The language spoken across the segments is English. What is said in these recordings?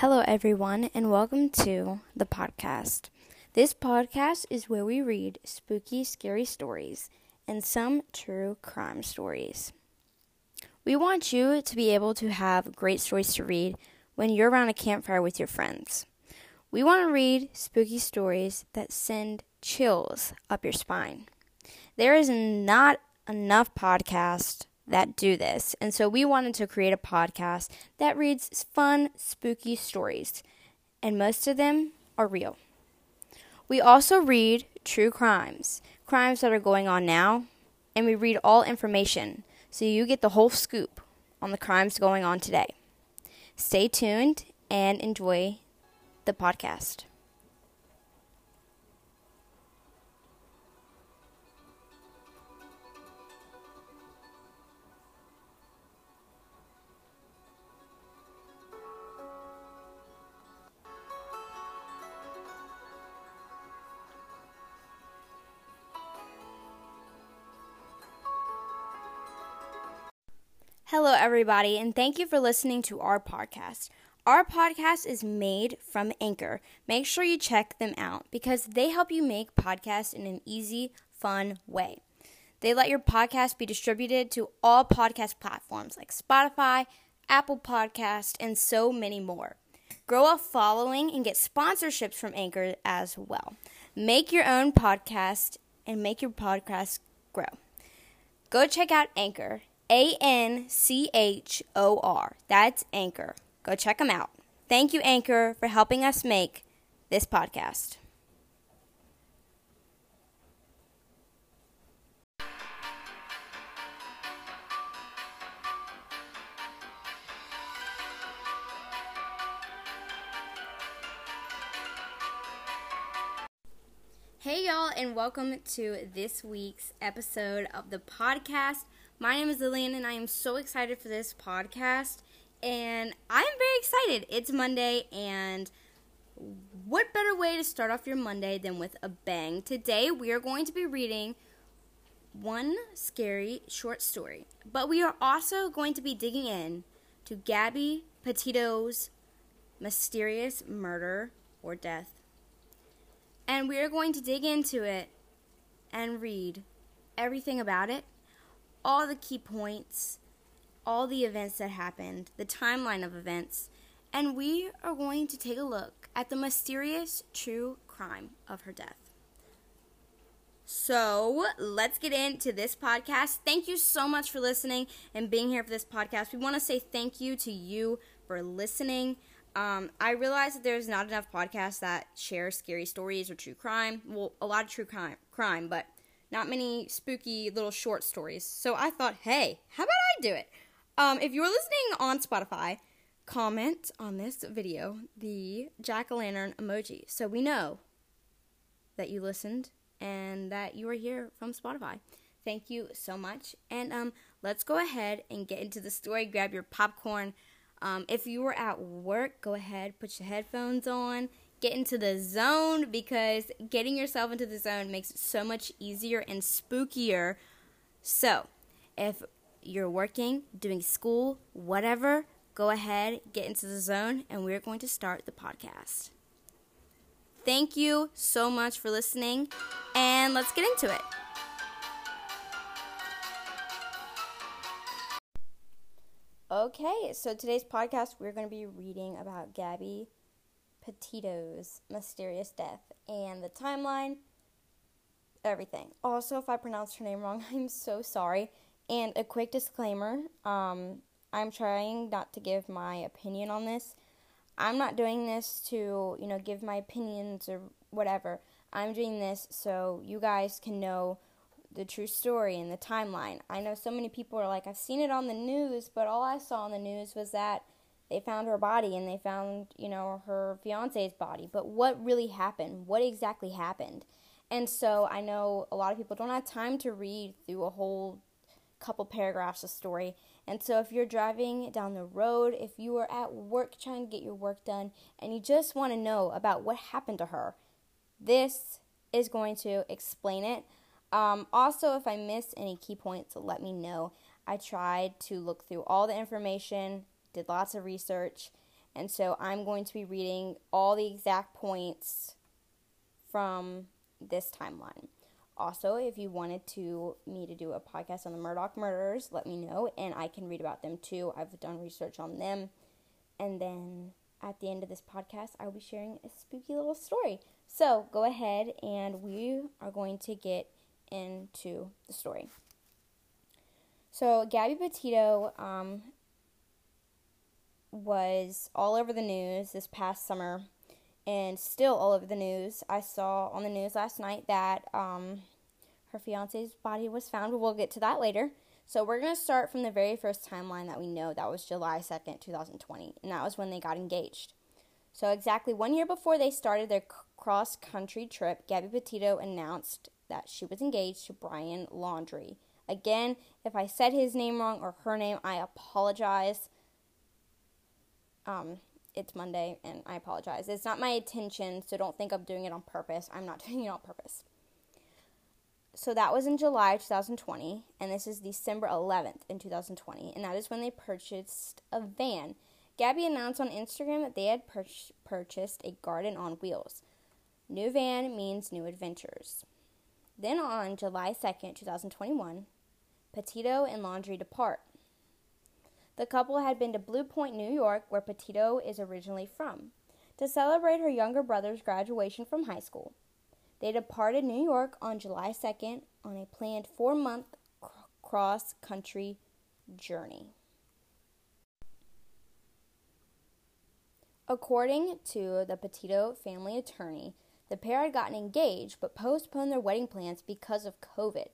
Hello, everyone, and welcome to the podcast. This podcast is where we read spooky, scary stories and some true crime stories. We want you to be able to have great stories to read when you're around a campfire with your friends. We want to read spooky stories that send chills up your spine. There is not enough podcasts that do this. And so we wanted to create a podcast that reads fun, spooky stories. And most of them are real. We also read true crimes, crimes that are going on now, and we read all information so you get the whole scoop on the crimes going on today. Stay tuned and enjoy the podcast. Hello, everybody, and thank you for listening to our podcast. Our podcast is made from Anchor. Make sure you check them out because they help you make podcasts in an easy, fun way. They let your podcast be distributed to all podcast platforms like Spotify, Apple Podcast, and so many more. Grow a following and get sponsorships from Anchor as well. Make your own podcast and make your podcast grow. Go check out Anchor. A N C H O R. That's Anchor. Go check them out. Thank you, Anchor, for helping us make this podcast. Hey, y'all, and welcome to this week's episode of the podcast. My name is Lillian, and I am so excited for this podcast. And I'm very excited. It's Monday, and what better way to start off your Monday than with a bang? Today, we are going to be reading one scary short story, but we are also going to be digging in to Gabby Petito's mysterious murder or death. And we are going to dig into it and read everything about it all the key points, all the events that happened, the timeline of events, and we are going to take a look at the mysterious true crime of her death. So let's get into this podcast. Thank you so much for listening and being here for this podcast. We want to say thank you to you for listening. Um, I realize that there's not enough podcasts that share scary stories or true crime. Well, a lot of true crime, crime, but not many spooky little short stories. So I thought, hey, how about I do it? Um, if you're listening on Spotify, comment on this video the jack o' lantern emoji so we know that you listened and that you are here from Spotify. Thank you so much. And um, let's go ahead and get into the story. Grab your popcorn. Um, if you were at work, go ahead, put your headphones on, get into the zone because getting yourself into the zone makes it so much easier and spookier. So, if you're working, doing school, whatever, go ahead, get into the zone, and we're going to start the podcast. Thank you so much for listening, and let's get into it. Okay, so today's podcast, we're going to be reading about Gabby Petito's mysterious death and the timeline, everything. Also, if I pronounced her name wrong, I'm so sorry. And a quick disclaimer um, I'm trying not to give my opinion on this. I'm not doing this to, you know, give my opinions or whatever. I'm doing this so you guys can know the true story and the timeline. I know so many people are like, I've seen it on the news, but all I saw on the news was that they found her body and they found, you know, her fiance's body. But what really happened? What exactly happened? And so I know a lot of people don't have time to read through a whole couple paragraphs of story. And so if you're driving down the road, if you are at work trying to get your work done, and you just want to know about what happened to her, this is going to explain it. Um, also, if I miss any key points, let me know. I tried to look through all the information did lots of research, And so I'm going to be reading all the exact points from this timeline. Also, if you wanted to me to do a podcast on the Murdaugh murders, let me know and I can read about them too. I've done research on them. And then at the end of this podcast, I will be sharing a spooky little story. So go ahead and we are going to get into the story. So Gabby Petito um, was all over the news this past summer and still all over the news. I saw on the news last night that um, her fiance's body was found, but we'll get to that later. So we're going to start from the very first timeline that we know. That was July 2nd, 2020, and that was when they got engaged. So exactly one year before they started their cross country trip, Gabby Petito announced that she was engaged to Brian Laundrie. Again, if I said his name wrong or her name, I apologize. Um, it's Monday and I apologize. It's not my intention, so don't think I'm doing it on purpose. I'm not doing it on purpose. So that was in July 2020, and this is December 11th in 2020, and that is when they purchased a van. Gabby announced on Instagram that they had pur- purchased a garden on wheels. New van means new adventures. Then on July 2nd, 2021, Petito and Laundrie depart. The couple had been to Blue Point, New York, where Petito is originally from, to celebrate her younger brother's graduation from high school. They departed New York on July 2nd on a planned four month cross country journey. According to the Petito family attorney, the pair had gotten engaged but postponed their wedding plans because of COVID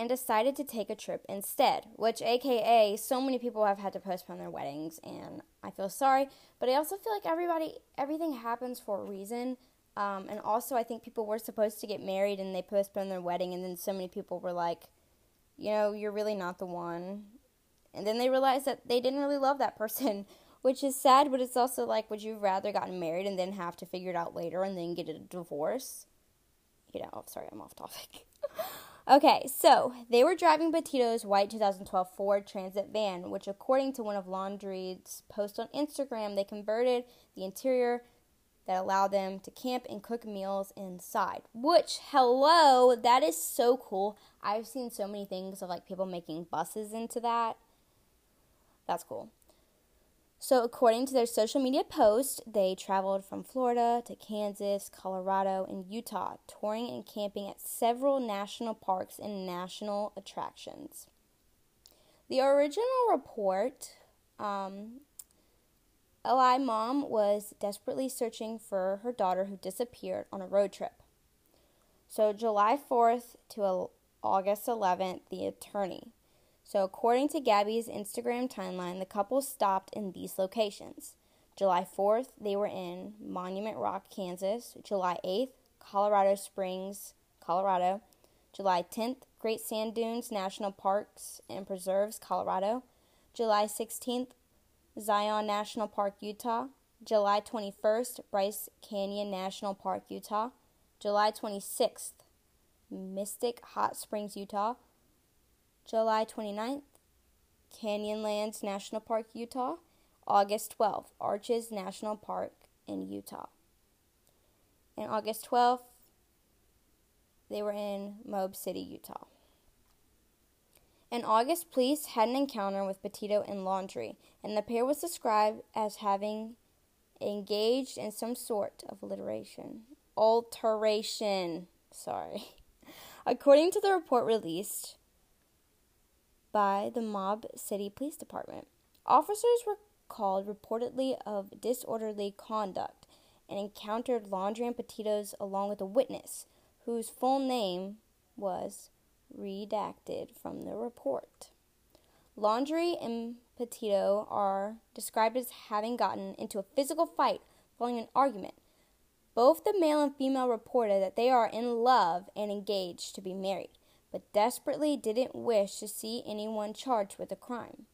and decided to take a trip instead, which, aka, so many people have had to postpone their weddings, and I feel sorry, but I also feel like everybody, everything happens for a reason. Um, and also, I think people were supposed to get married and they postponed their wedding, and then so many people were like, you know, you're really not the one. And then they realized that they didn't really love that person, which is sad, but it's also like, would you rather gotten married and then have to figure it out later and then get a divorce? You know, oh, sorry, I'm off topic. Okay, so they were driving Petito's white 2012 Ford Transit van, which, according to one of Laundrie's posts on Instagram, they converted the interior that allowed them to camp and cook meals inside. Which, hello, that is so cool. I've seen so many things of like people making buses into that. That's cool. So, according to their social media post, they traveled from Florida to Kansas, Colorado, and Utah, touring and camping at several national parks and national attractions. The original report um, Eli mom was desperately searching for her daughter who disappeared on a road trip. So, July 4th to August 11th, the attorney so, according to Gabby's Instagram timeline, the couple stopped in these locations. July 4th, they were in Monument Rock, Kansas. July 8th, Colorado Springs, Colorado. July 10th, Great Sand Dunes National Parks and Preserves, Colorado. July 16th, Zion National Park, Utah. July 21st, Bryce Canyon National Park, Utah. July 26th, Mystic Hot Springs, Utah. July 29th, Canyonlands National Park, Utah. August 12th, Arches National Park in Utah. And August 12th, they were in Moab City, Utah. In August, police had an encounter with Petito and Laundrie, and the pair was described as having engaged in some sort of alteration. Alteration. Sorry. According to the report released, by the Mob City Police Department. Officers were called reportedly of disorderly conduct and encountered Laundrie and Petito's along with a witness whose full name was redacted from the report. Laundrie and Petito are described as having gotten into a physical fight following an argument. Both the male and female reported that they are in love and engaged to be married but desperately didn't wish to see anyone charged with a crime,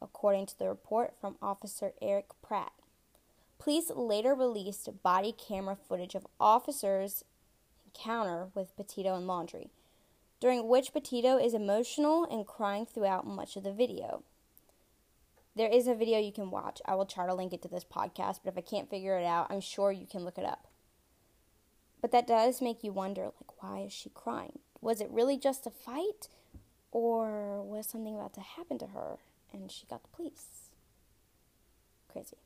according to the report from Officer Eric Pratt. Police later released body camera footage of officers' encounter with Petito and Laundrie, during which Petito is emotional and crying throughout much of the video. there is a video you can watch. I will try to link it to this podcast, but if I can't figure it out, I'm sure you can look it up. But that does make you wonder like why is she crying? Was it really just a fight or was something about to happen to her and she got the police? Crazy.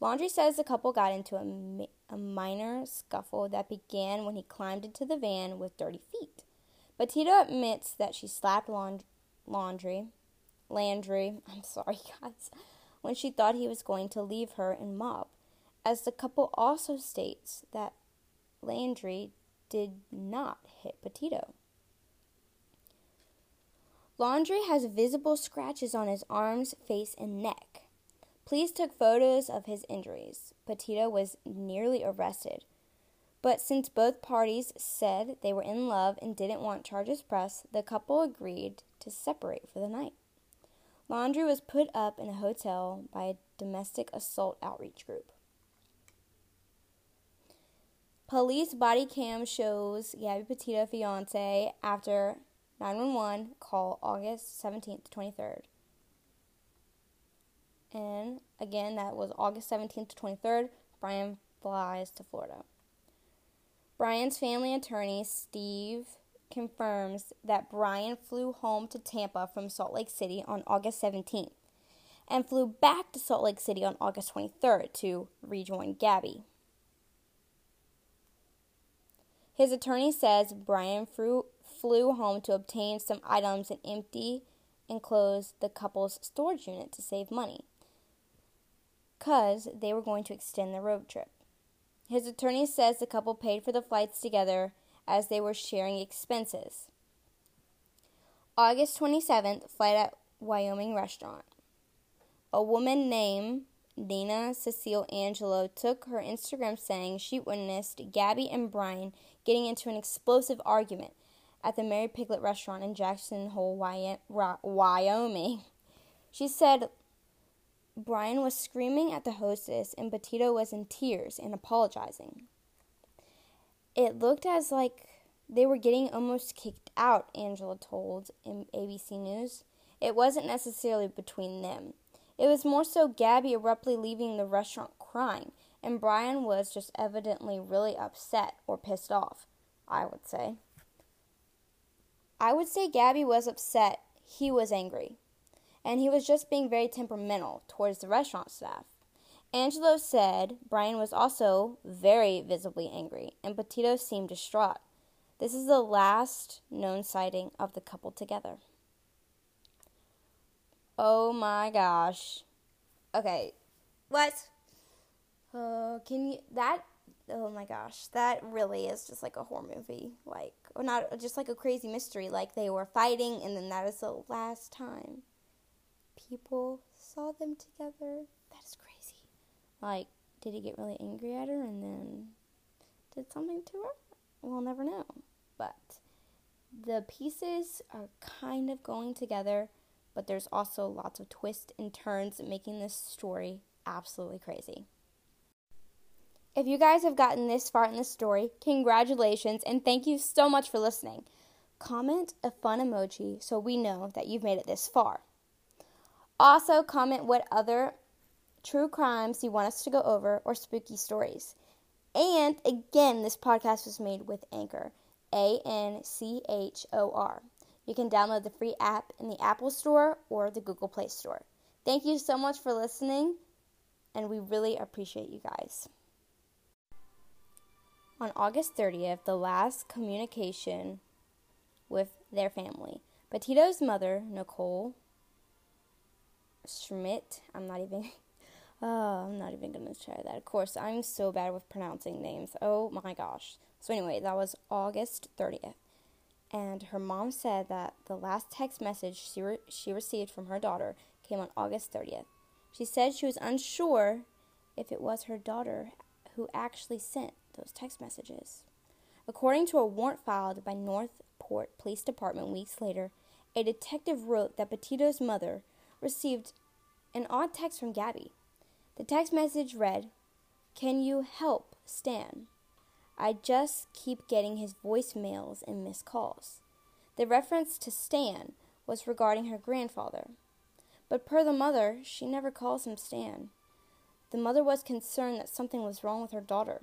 Laundrie says the couple got into a, a minor scuffle that began when he climbed into the van with dirty feet. Petito admits that she slapped laund- Laundrie, Landry, I'm sorry guys, when she thought he was going to leave her and mob, as the couple also states that Landry did not hit Petito. Laundrie has visible scratches on his arms, face, and neck. Police took photos of his injuries. Petito was nearly arrested. But since both parties said they were in love and didn't want charges pressed, the couple agreed to separate for the night. Laundrie was put up in a hotel by a domestic assault outreach group. Police body cam shows Gabby Petito fiance after 911 call August 17th, 23rd. And again, that was August 17th to 23rd. Brian flies to Florida. Brian's family attorney, Steve, confirms that Brian flew home to Tampa from Salt Lake City on August 17th and flew back to Salt Lake City on August 23rd to rejoin Gabby. His attorney says Brian flew, flew home to obtain some items and empty and close the couple's storage unit to save money because they were going to extend the road trip. His attorney says the couple paid for the flights together as they were sharing expenses. August 27th, flight at Wyoming restaurant. A woman named Dana Cecile Angelo took her Instagram saying she witnessed Gabby and Brian getting into an explosive argument at the Merry Piglet restaurant in Jackson Hole, Wyoming. She said Brian was screaming at the hostess and Petito was in tears and apologizing. It looked as like they were getting almost kicked out, Angelo told ABC News. It wasn't necessarily between them. It was more so Gabby abruptly leaving the restaurant crying, and Brian was just evidently really upset or pissed off, I would say. I would say Gabby was upset, he was angry, and he was just being very temperamental towards the restaurant staff. Angelo said Brian was also very visibly angry, and Petito seemed distraught. This is the last known sighting of the couple together. Oh my gosh. Okay. What? Uh, can you that oh my gosh, that really is just like a horror movie. Like or not just like a crazy mystery like they were fighting and then that is the last time people saw them together. That is crazy. Like did he get really angry at her and then did something to her? We'll never know. But the pieces are kind of going together but there's also lots of twists and turns making this story absolutely crazy. If you guys have gotten this far in the story, congratulations and thank you so much for listening. Comment a fun emoji so we know that you've made it this far. Also, comment what other true crimes you want us to go over or spooky stories. And again, this podcast was made with Anchor, A N C H O R. You can download the free app in the Apple Store or the Google Play Store. Thank you so much for listening, and we really appreciate you guys. On August 30th, the last communication with their family, Petito's mother, Nicole Schmidt, I'm not even. Oh, I'm not even going to try that. Of course, I'm so bad with pronouncing names. Oh my gosh. So, anyway, that was August 30th and her mom said that the last text message she, re- she received from her daughter came on August 30th. She said she was unsure if it was her daughter who actually sent those text messages. According to a warrant filed by Northport Police Department weeks later, a detective wrote that Petito's mother received an odd text from Gabby. The text message read, Can you help Stan? I just keep getting his voicemails and missed calls. The reference to Stan was regarding her grandfather. but per the mother, she never calls him Stan. The mother was concerned that something was wrong with her daughter.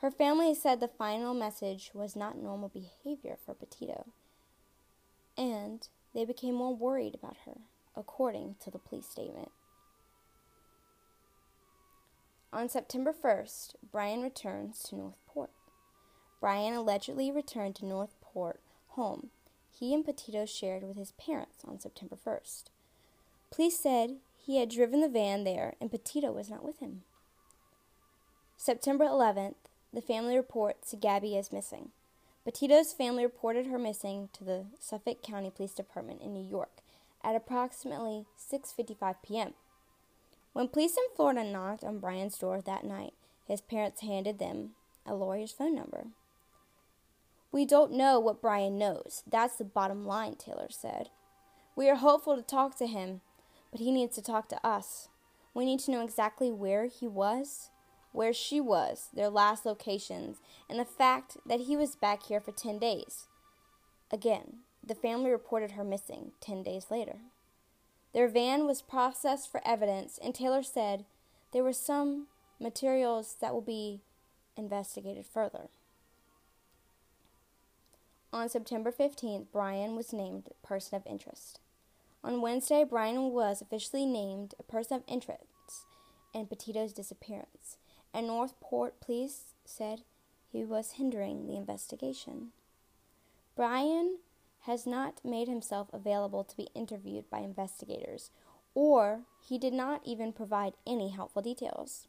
Her family said the final message was not normal behavior for Petito, and they became more worried about her, according to the police statement. On September 1st, Brian returns to Northport. Brian allegedly returned to Northport home he and Petito shared with his parents on September 1st. Police said he had driven the van there and Petito was not with him. September 11th, the family reports Gabby is missing. Petito's family reported her missing to the Suffolk County Police Department in New York at approximately 6:55 p.m. When police in Florida knocked on Brian's door that night, his parents handed them a lawyer's phone number. We don't know what Brian knows. That's the bottom line, Taylor said. We are hopeful to talk to him, but he needs to talk to us. We need to know exactly where he was, where she was, their last locations, and the fact that he was back here for 10 days. Again, the family reported her missing 10 days later. Their van was processed for evidence, and Taylor said there were some materials that will be investigated further. On September 15th, Brian was named Person of Interest. On Wednesday, Brian was officially named a person of interest in Petito's disappearance, and Northport police said he was hindering the investigation. Brian has not made himself available to be interviewed by investigators, or he did not even provide any helpful details.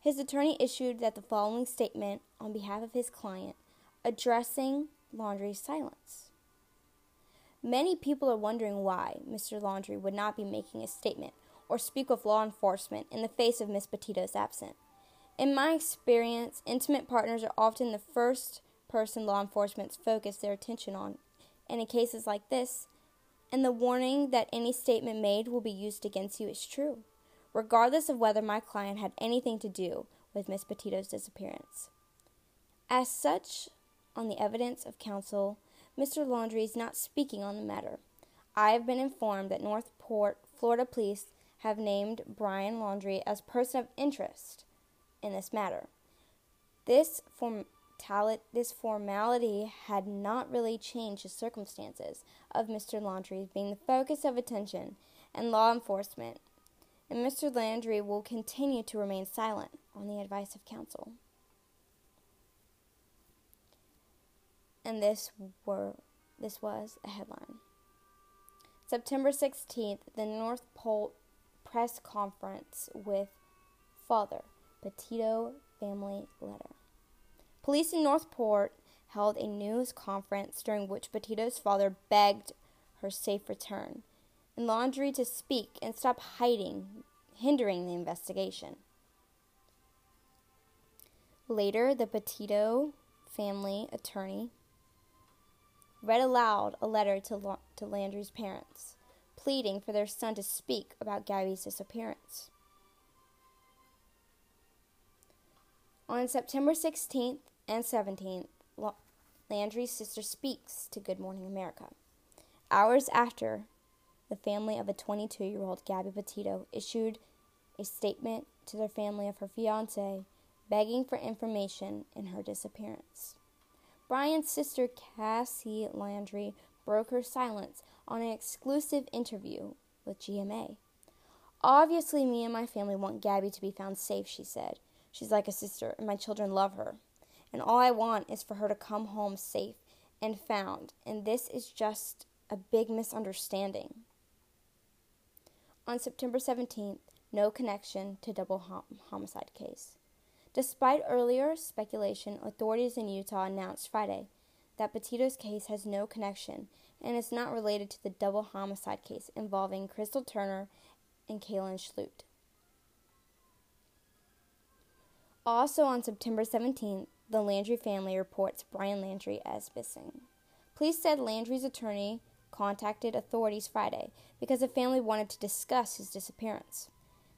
His attorney issued that the following statement on behalf of his client, addressing Laundrie's silence. Many people are wondering why Mr. Laundrie would not be making a statement or speak with law enforcement in the face of Miss Petito's absence. In my experience, intimate partners are often the first person law enforcement focus their attention on. And in cases like this, and the warning that any statement made will be used against you is true, regardless of whether my client had anything to do with Miss Petito's disappearance. As such, on the evidence of counsel, Mr. Laundrie is not speaking on the matter. I have been informed that Northport, Florida police have named Brian Laundrie as person of interest in this matter. This this formality had not really changed the circumstances of Mr. Laundrie being the focus of attention and law enforcement, and Mr. Landry will continue to remain silent on the advice of counsel. and this were this was a headline. September 16th, the North Pole press conference with father, Petito family letter. Police in Northport held a news conference during which Petito's father begged her safe return and Laundrie to speak and stop hiding, hindering the investigation. Later, the Petito family attorney read aloud a letter to, to Landry's parents, pleading for their son to speak about Gabby's disappearance. On September 16th and 17th, Landry's sister speaks to Good Morning America. Hours after, the family of a 22 year old Gabby Petito issued a statement to their family of her fiance begging for information in her disappearance. Brian's sister, Cassie Landry, broke her silence on an exclusive interview with GMA. Obviously, me and my family want Gabby to be found safe, she said. She's like a sister, and my children love her. And all I want is for her to come home safe and found, and this is just a big misunderstanding. On September 17th, no connection to double hom- homicide case. Despite earlier speculation, authorities in Utah announced Friday that Petito's case has no connection and is not related to the double homicide case involving Crystal Turner and Kaylin Schlutt. Also on September 17th, the Landry family reports Brian Landry as missing. Police said Landry's attorney contacted authorities Friday because the family wanted to discuss his disappearance.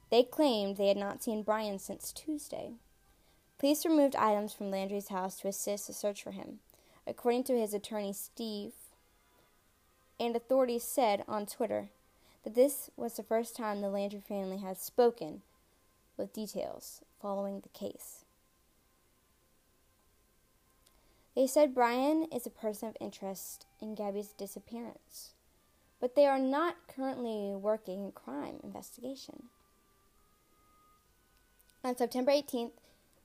They claimed they had not seen Brian since Tuesday. Police removed items from Landry's house to assist the search for him, according to his attorney Steve. And authorities said on Twitter that this was the first time the Landry family had spoken with details following the case. They said Brian is a person of interest in Gabby's disappearance, but they are not currently working a crime investigation. On September 18th,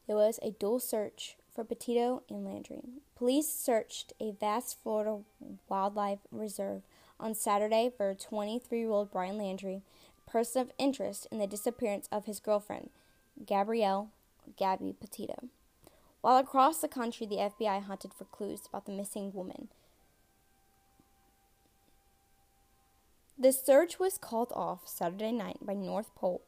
there was a dual search for Petito and Landry. Police searched a vast Florida wildlife reserve on Saturday for 23 year old Brian Landry, person of interest in the disappearance of his girlfriend, Gabrielle Gabby Petito. While across the country, the FBI hunted for clues about the missing woman. The search was called off Saturday night by Northport,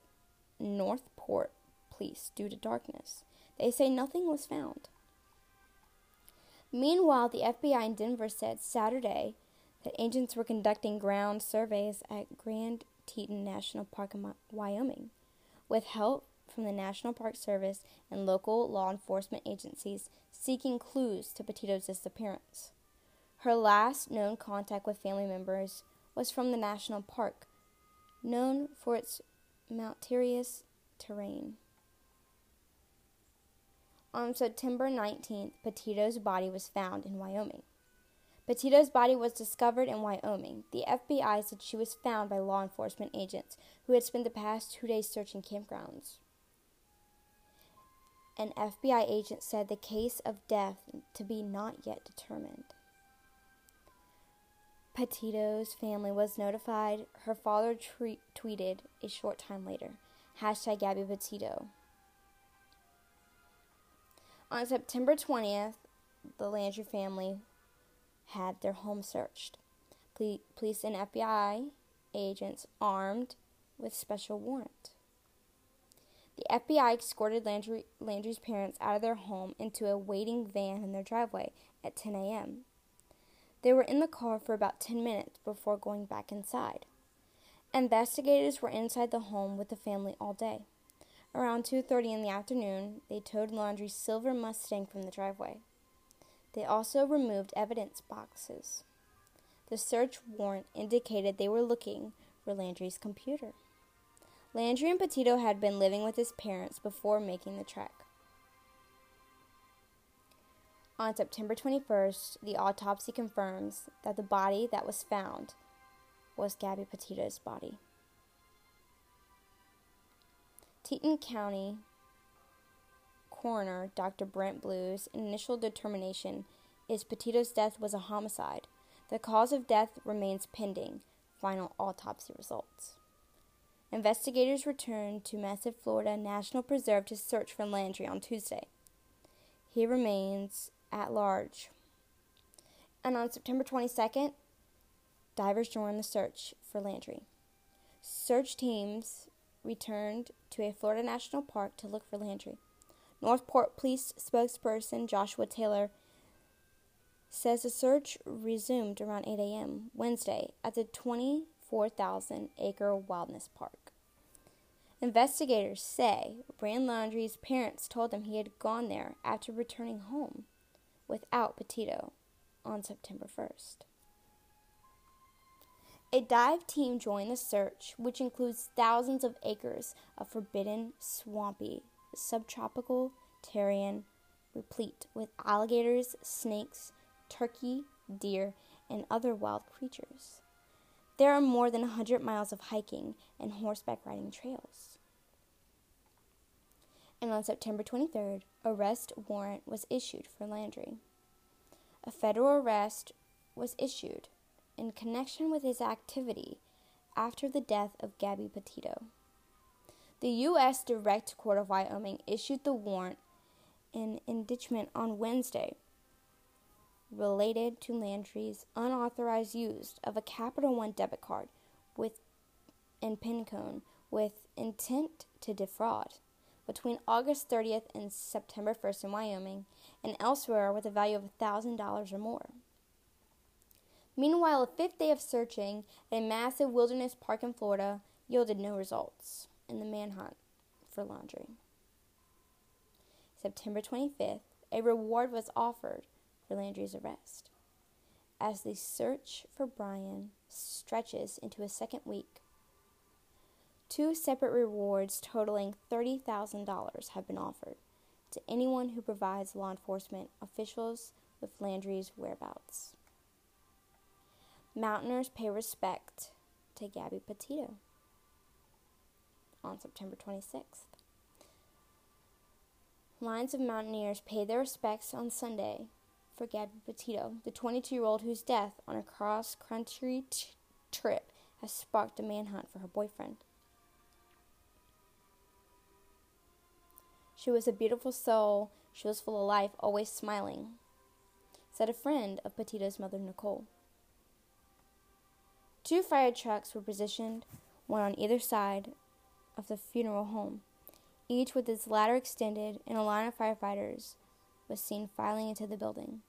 Northport police due to darkness. They say nothing was found. Meanwhile, the FBI in Denver said Saturday that agents were conducting ground surveys at Grand Teton National Park in Wyoming with help from the National Park Service and local law enforcement agencies seeking clues to Petito's disappearance. Her last known contact with family members was from the national park, known for its mountainous terrain. On September 19th, Petito's body was found in Wyoming. Petito's body was discovered in Wyoming. The FBI said she was found by law enforcement agents who had spent the past two days searching campgrounds. An FBI agent said the case of death to be not yet determined. Petito's family was notified. Her father tweeted a short time later, hashtag Gabby Petito. On September 20th, the Landry family had their home searched. Police and FBI agents armed with special warrant. The FBI escorted Landry, Landry's parents out of their home into a waiting van in their driveway at 10 a.m. They were in the car for about 10 minutes before going back inside. Investigators were inside the home with the family all day. Around 2:30 in the afternoon, they towed Landry's silver Mustang from the driveway. They also removed evidence boxes. The search warrant indicated they were looking for Landry's computer. Landry and Petito had been living with his parents before making the trek. On September 21st, the autopsy confirms that the body that was found was Gabby Petito's body. Teton County coroner Dr. Brent Blue's initial determination is Petito's death was a homicide. The cause of death remains pending final autopsy results. Investigators returned to Massive Florida National Preserve to search for Landry on Tuesday. He remains at large. And on September 22nd, divers joined the search for Landry. Search teams returned to a Florida National Park to look for Landry. Northport Police spokesperson Joshua Taylor says the search resumed around 8 a.m. Wednesday at the 24,000 acre wilderness park. Investigators say Brian Landry's parents told him he had gone there after returning home without Petito on September 1st. A dive team joined the search, which includes thousands of acres of forbidden, swampy, subtropical terrain replete with alligators, snakes, turkey, deer, and other wild creatures. There are more than 100 miles of hiking and horseback riding trails. And on September 23rd, arrest warrant was issued for Landry. A federal arrest was issued in connection with his activity after the death of Gabby Petito. The U.S. Direct Court of Wyoming issued the warrant in indictment on Wednesday related to Landry's unauthorized use of a Capital One debit card with and PIN code with intent to defraud between August 30th and September 1st in Wyoming and elsewhere with a value of $1,000 or more. Meanwhile, a fifth day of searching at a massive wilderness park in Florida yielded no results in the manhunt for Landry. September 25th, a reward was offered for Landry's arrest. As the search for Brian stretches into a second week, Two separate rewards totaling $30,000 have been offered to anyone who provides law enforcement officials with Landry's whereabouts. Mountaineers pay respect to Gabby Petito on September 26th. Lines of mountaineers paid their respects on Sunday for Gabby Petito, the 22 year old whose death on a cross country t- trip has sparked a manhunt for her boyfriend. She was a beautiful soul. She was full of life, always smiling, said a friend of Petito's mother, Nicole. Two fire trucks were positioned, one on either side of the funeral home, each with its ladder extended, and a line of firefighters was seen filing into the building.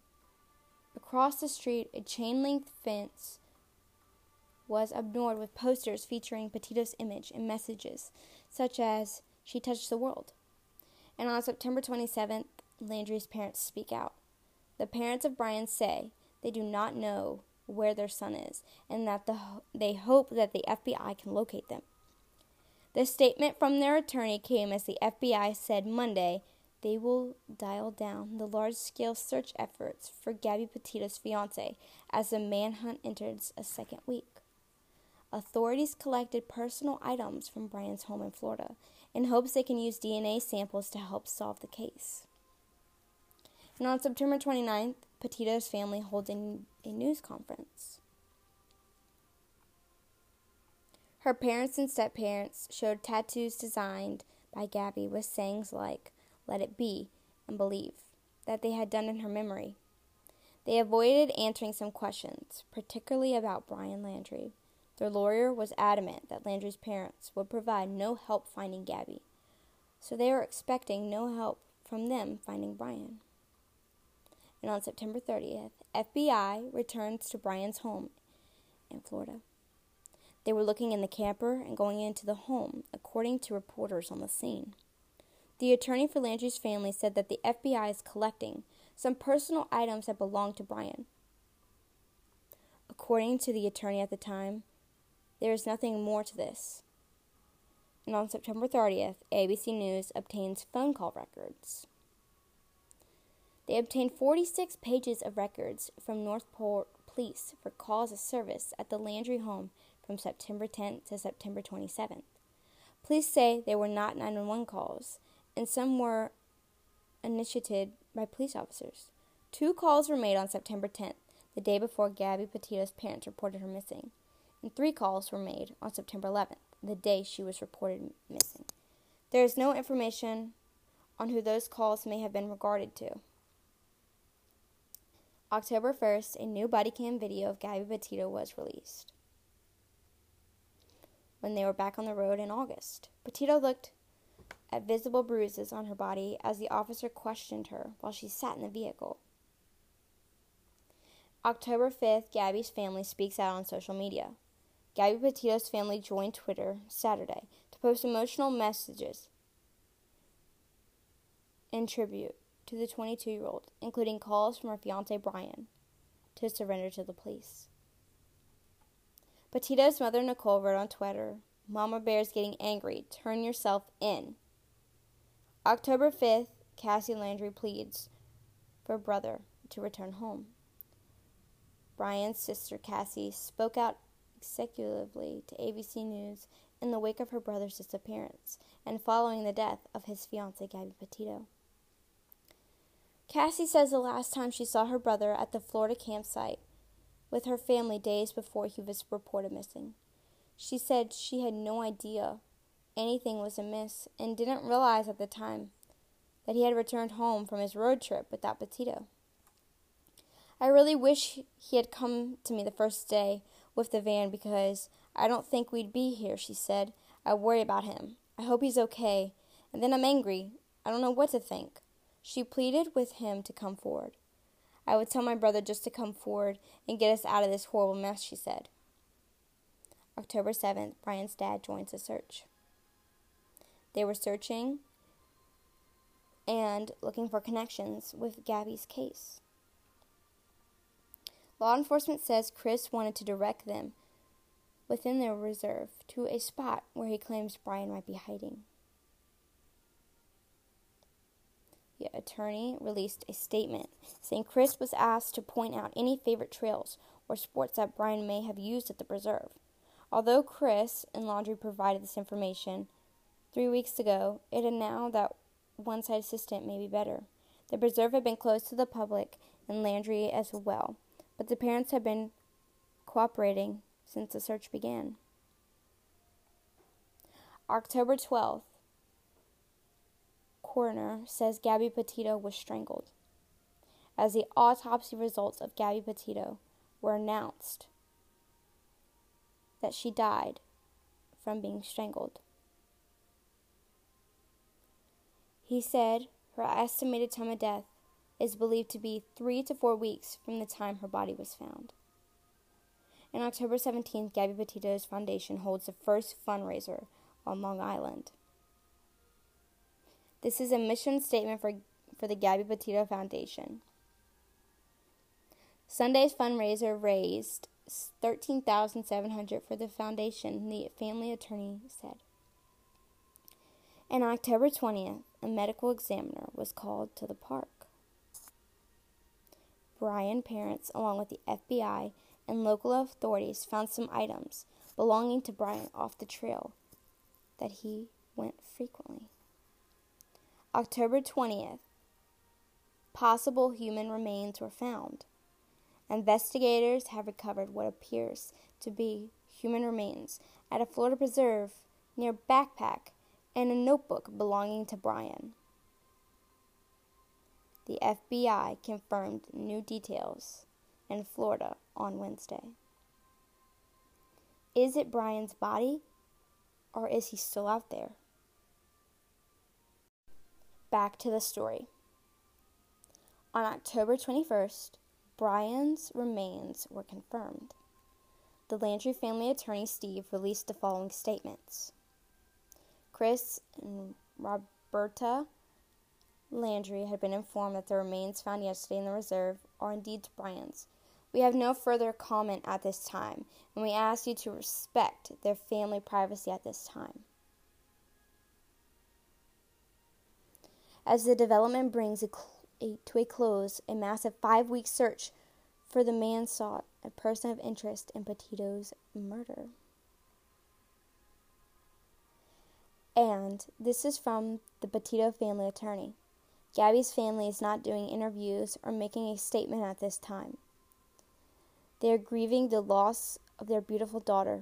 Across the street, a chain link fence was adorned with posters featuring Petito's image and messages such as, She touched the world. And on September 27th, Landry's parents speak out. The parents of Brian say they do not know where their son is and that the, they hope that the FBI can locate them. The statement from their attorney came as the FBI said Monday they will dial down the large scale search efforts for Gabby Petito's fiance as the manhunt enters a second week. Authorities collected personal items from Brian's home in Florida in hopes they can use DNA samples to help solve the case. And on September 29th, Petito's family holds a, a news conference. Her parents and step parents showed tattoos designed by Gabby with sayings like, Let it be, and believe, that they had done in her memory. They avoided answering some questions, particularly about Brian Landry. Their lawyer was adamant that Landry's parents would provide no help finding Gabby, so they were expecting no help from them finding Brian and on September 30th, FBI returns to Brian's home in Florida. They were looking in the camper and going into the home, according to reporters on the scene. The attorney for Landry's family said that the FBI is collecting some personal items that belonged to Brian. According to the attorney at the time, there is nothing more to this. And on September 30th, ABC News obtains phone call records. They obtained 46 pages of records from Northport Police for calls of service at the Landry home from September 10th to September 27th. Police say they were not 911 calls, and some were initiated by police officers. Two calls were made on September 10th, the day before Gabby Petito's parents reported her missing, and three calls were made on September 11th, the day she was reported missing. There is no information on who those calls may have been regarded to. October 1st, a new body cam video of Gabby Petito was released. When they were back on the road in August, Petito looked at visible bruises on her body as the officer questioned her while she sat in the vehicle. October 5th, Gabby's family speaks out on social media. Gabby Petito's family joined Twitter Saturday to post emotional messages in tribute to the 22 year old, including calls from her fiance Brian to surrender to the police. Petito's mother Nicole wrote on Twitter, Mama Bear's getting angry. Turn yourself in. October 5th, Cassie Landry pleads for brother to return home. Brian's sister Cassie spoke out executively to ABC News in the wake of her brother's disappearance and following the death of his fiancee Gabby Petito. Cassie says the last time she saw her brother at the Florida campsite with her family days before he was reported missing. She said she had no idea anything was amiss and didn't realize at the time that he had returned home from his road trip without Petito. I really wish he had come to me the first day with the van because I don't think we'd be here, she said. I worry about him. I hope he's okay. And then I'm angry. I don't know what to think. She pleaded with him to come forward. I would tell my brother just to come forward and get us out of this horrible mess, she said. October 7th, Brian's dad joins the search. They were searching and looking for connections with Gabby's case. Law enforcement says Chris wanted to direct them within their reserve to a spot where he claims Brian might be hiding. Attorney released a statement saying Chris was asked to point out any favorite trails or sports that Brian may have used at the preserve. Although Chris and Laundrie provided this information three weeks ago, it had now that one side assistant may be better. The preserve had been closed to the public and Landry as well, but the parents had been cooperating since the search began. October 12th, coroner says Gabby Petito was strangled. As the autopsy results of Gabby Petito were announced, that she died from being strangled. He said her estimated time of death is believed to be three to four weeks from the time her body was found. On October 17th, Gabby Petito's foundation holds the first fundraiser on Long Island. This is a mission statement for, for the Gabby Petito Foundation. Sunday's fundraiser raised 13700 for the foundation, the family attorney said. On October 20th, a medical examiner was called to the park. Brian parents, along with the FBI and local authorities, found some items belonging to Brian off the trail that he went frequently. October 20th, possible human remains were found. Investigators have recovered what appears to be human remains at a Florida preserve near Backpack and a notebook belonging to Brian. The FBI confirmed new details in Florida on Wednesday. Is it Brian's body or is he still out there? Back to the story. On October 21st, Brian's remains were confirmed. The Landry family attorney Steve released the following statements Chris and Roberta Landry had been informed that the remains found yesterday in the reserve are indeed Brian's. We have no further comment at this time, and we ask you to respect their family privacy at this time. As the development brings a cl- a, to a close a massive five week search for the man sought, a person of interest in Petito's murder. And this is from the Petito family attorney. Gabby's family is not doing interviews or making a statement at this time. They are grieving the loss of their beautiful daughter.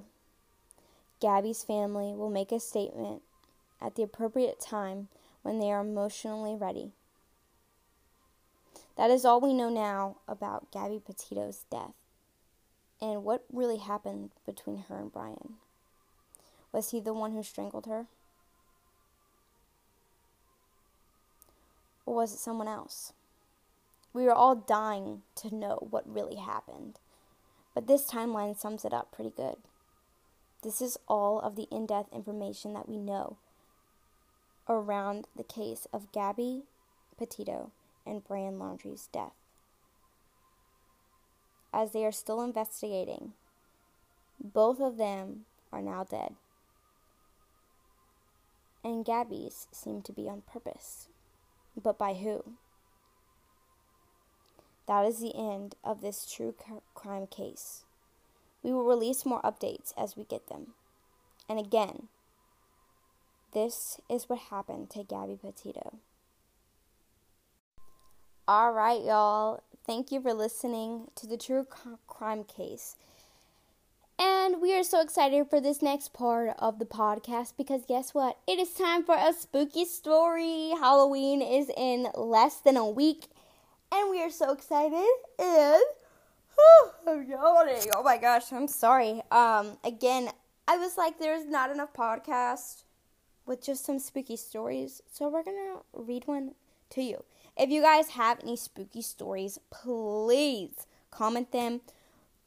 Gabby's family will make a statement at the appropriate time when they are emotionally ready. That is all we know now about Gabby Petito's death and what really happened between her and Brian. Was he the one who strangled her? Or was it someone else? We are all dying to know what really happened, but this timeline sums it up pretty good. This is all of the in depth information that we know around the case of Gabby Petito and Brian Laundrie's death. As they are still investigating, both of them are now dead. And Gabby's seemed to be on purpose. But by who? That is the end of this true crime case. We will release more updates as we get them. And again, this is what happened to Gabby Petito. All right, y'all. Thank you for listening to the true crime case. And we are so excited for this next part of the podcast because guess what? It is time for a spooky story. Halloween is in less than a week, and we are so excited. And oh, I'm yawning. Oh my gosh, I'm sorry. Um, again, I was like, there's not enough podcast with just some spooky stories, so we're gonna read one to you. If you guys have any spooky stories, please comment them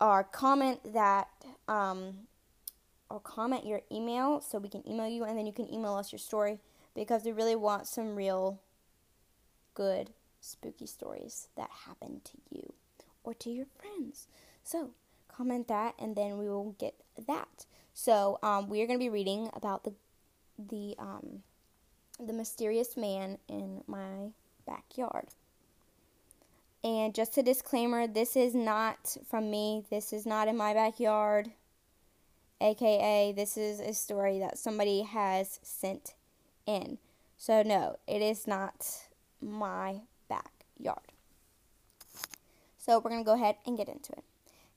or comment that um, or comment your email so we can email you and then you can email us your story because we really want some real good spooky stories that happen to you or to your friends. So, comment that and then we will get that. So um, we are going to be reading about the the um, the mysterious man in my backyard. And just a disclaimer: this is not from me. This is not in my backyard. AKA, this is a story that somebody has sent in. So no, it is not my backyard. So we're going to go ahead and get into it.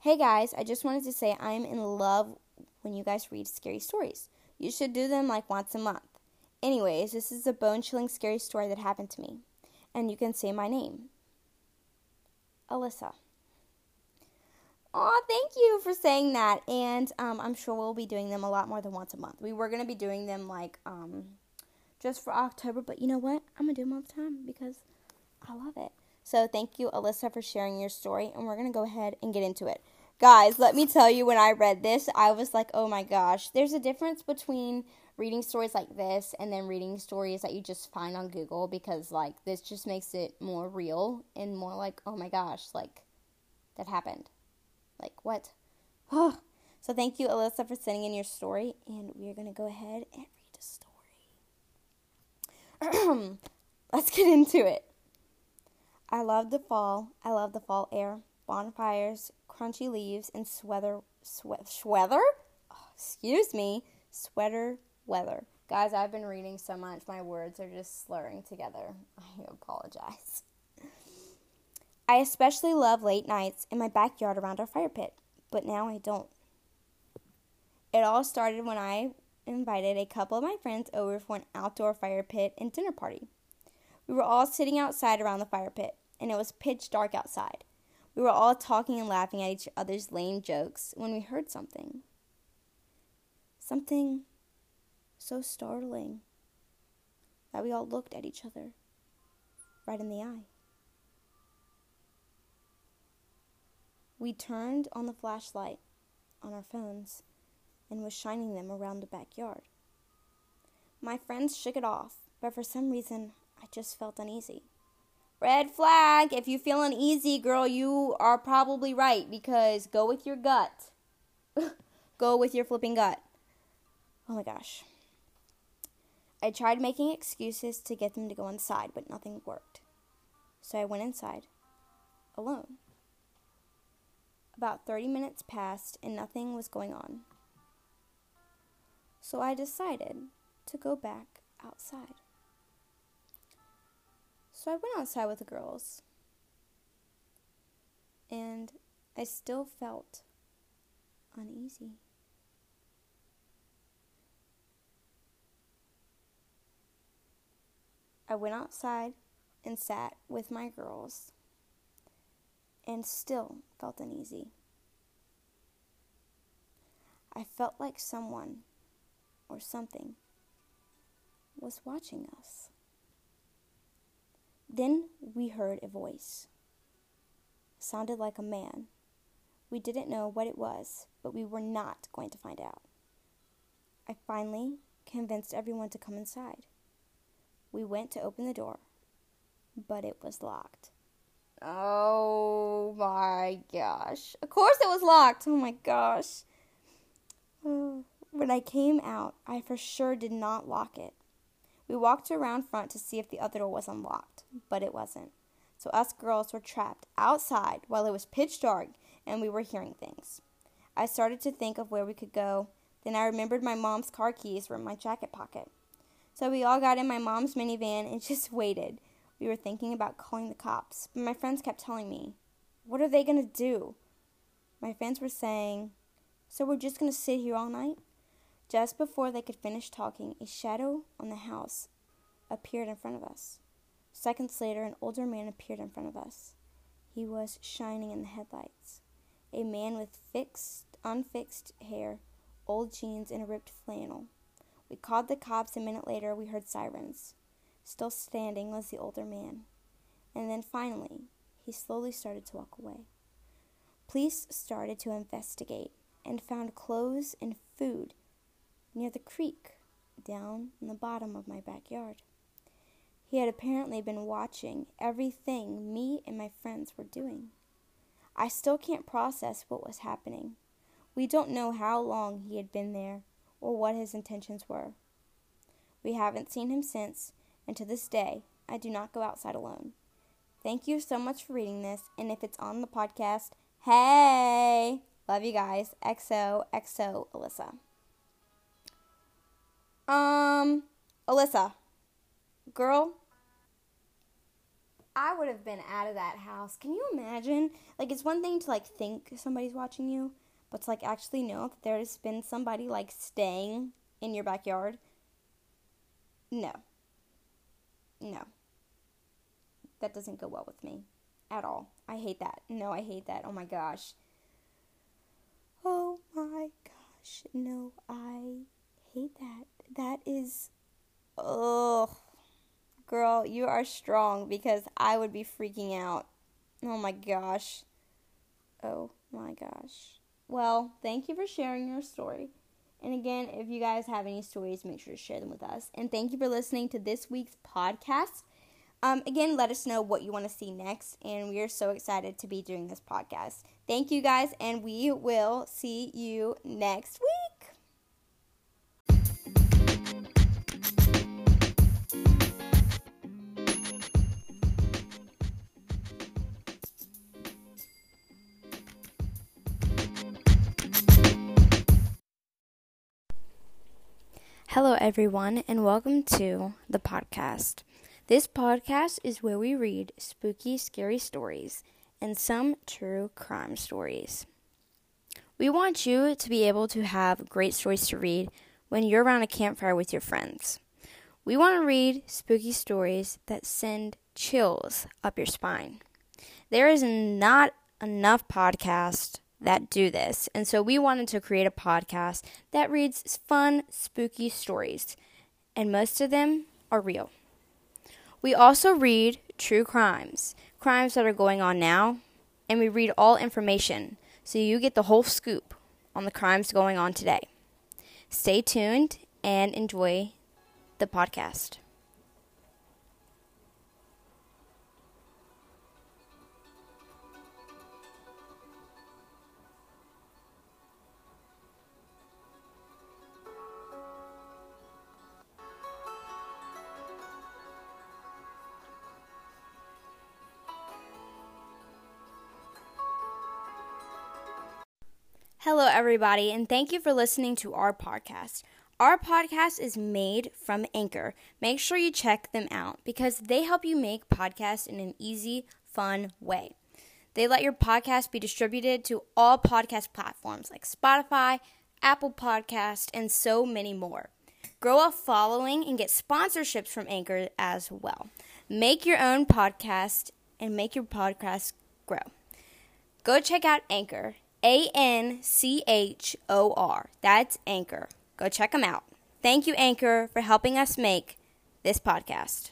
Hey guys, I just wanted to say I'm in love when you guys read scary stories. You should do them like once a month. Anyways, this is a bone chilling scary story that happened to me. And you can say my name Alyssa. Aw, thank you for saying that. And um, I'm sure we'll be doing them a lot more than once a month. We were going to be doing them like um, just for October, but you know what? I'm going to do them all the time because I love it. So thank you, Alyssa, for sharing your story. And we're going to go ahead and get into it. Guys, let me tell you, when I read this, I was like, oh my gosh, there's a difference between reading stories like this and then reading stories that you just find on Google because, like, this just makes it more real and more like, oh my gosh, like, that happened. Like, what? So, thank you, Alyssa, for sending in your story, and we're going to go ahead and read the story. Let's get into it. I love the fall. I love the fall air, bonfires, crunchy leaves, and sweater, swe- sweater? Oh, excuse me, sweater weather. Guys, I've been reading so much, my words are just slurring together. I apologize. I especially love late nights in my backyard around our fire pit, but now I don't. It all started when I invited a couple of my friends over for an outdoor fire pit and dinner party. We were all sitting outside around the fire pit, and it was pitch dark outside. We were all talking and laughing at each other's lame jokes when we heard something. Something so startling that we all looked at each other right in the eye. We turned on the flashlight on our phones and was shining them around the backyard. My friends shook it off, but for some reason I just felt uneasy. Red flag. If you feel uneasy, girl, you are probably right because go with your gut. go with your flipping gut. Oh my gosh. I tried making excuses to get them to go inside, but nothing worked. So I went inside alone. About 30 minutes passed and nothing was going on. So I decided to go back outside. So I went outside with the girls. And I still felt uneasy. I went outside and sat with my girls and still felt uneasy. I felt like someone or something was watching us. Then we heard a voice. It sounded like a man. We didn't know what it was, but we were not going to find out. I finally convinced everyone to come inside. We went to open the door, but it was locked. Oh my gosh. Of course it was locked. Oh my gosh. When I came out, I for sure did not lock it. We walked around front to see if the other door was unlocked, but it wasn't. So us girls were trapped outside while it was pitch dark and we were hearing things. I started to think of where we could go. Then I remembered my mom's car keys were in my jacket pocket. So we all got in my mom's minivan and just waited. We were thinking about calling the cops, but my friends kept telling me, What are they going to do? My friends were saying, So we're just going to sit here all night? Just before they could finish talking, a shadow on the house appeared in front of us. Seconds later, an older man appeared in front of us. He was shining in the headlights. A man with fixed, unfixed hair, old jeans, and a ripped flannel. We called the cops. A minute later, we heard sirens. Still standing was the older man. And then finally, he slowly started to walk away. Police started to investigate and found clothes and food near the creek down in the bottom of my backyard. He had apparently been watching everything me and my friends were doing. I still can't process what was happening. We don't know how long he had been there or what his intentions were. We haven't seen him since, and to this day, I do not go outside alone. Thank you so much for reading this, and if it's on the podcast, hey! Love you guys. XO, XO, Alyssa. Um, Alyssa, girl, I would have been out of that house. Can you imagine? Like, it's one thing to like think somebody's watching you, but to like actually know that there's been somebody like staying in your backyard. No. No. That doesn't go well with me at all. I hate that. No, I hate that. Oh my gosh. Oh my gosh. No, I hate that. That is. Ugh. Girl, you are strong because I would be freaking out. Oh my gosh. Oh my gosh. Well, thank you for sharing your story. And again, if you guys have any stories, make sure to share them with us. And thank you for listening to this week's podcast. Um, again, let us know what you want to see next. And we are so excited to be doing this podcast. Thank you guys, and we will see you next week. Hello, everyone, and welcome to the podcast. This podcast is where we read spooky, scary stories and some true crime stories. We want you to be able to have great stories to read when you're around a campfire with your friends. We want to read spooky stories that send chills up your spine. There is not enough podcasts that do this. And so we wanted to create a podcast that reads fun, spooky stories. And most of them are real. We also read true crimes, crimes that are going on now, and we read all information so you get the whole scoop on the crimes going on today. Stay tuned and enjoy the podcast. Hello, everybody, and thank you for listening to our podcast. Our podcast is made from Anchor. Make sure you check them out because they help you make podcasts in an easy, fun way. They let your podcast be distributed to all podcast platforms like Spotify, Apple Podcast, and so many more. Grow a following and get sponsorships from Anchor as well. Make your own podcast and make your podcast grow. Go check out Anchor a N C H O R. That's Anchor. Go check them out. Thank you, Anchor, for helping us make this podcast.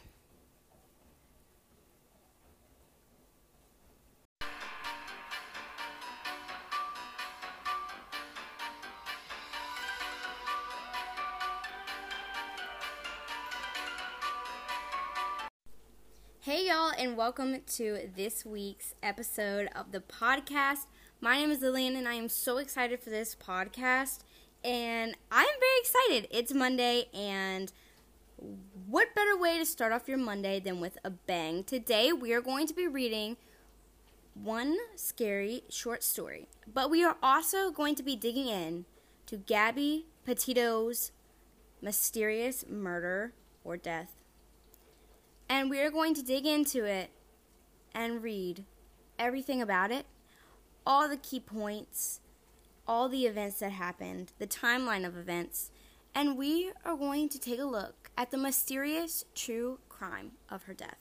Hey, y'all, and welcome to this week's episode of the podcast. My name is Lillian, and I am so excited for this podcast. And I'm very excited. It's Monday, and what better way to start off your Monday than with a bang? Today, we are going to be reading one scary short story, but we are also going to be digging in to Gabby Petito's mysterious murder or death. And we are going to dig into it and read everything about it all the key points, all the events that happened, the timeline of events, and we are going to take a look at the mysterious true crime of her death.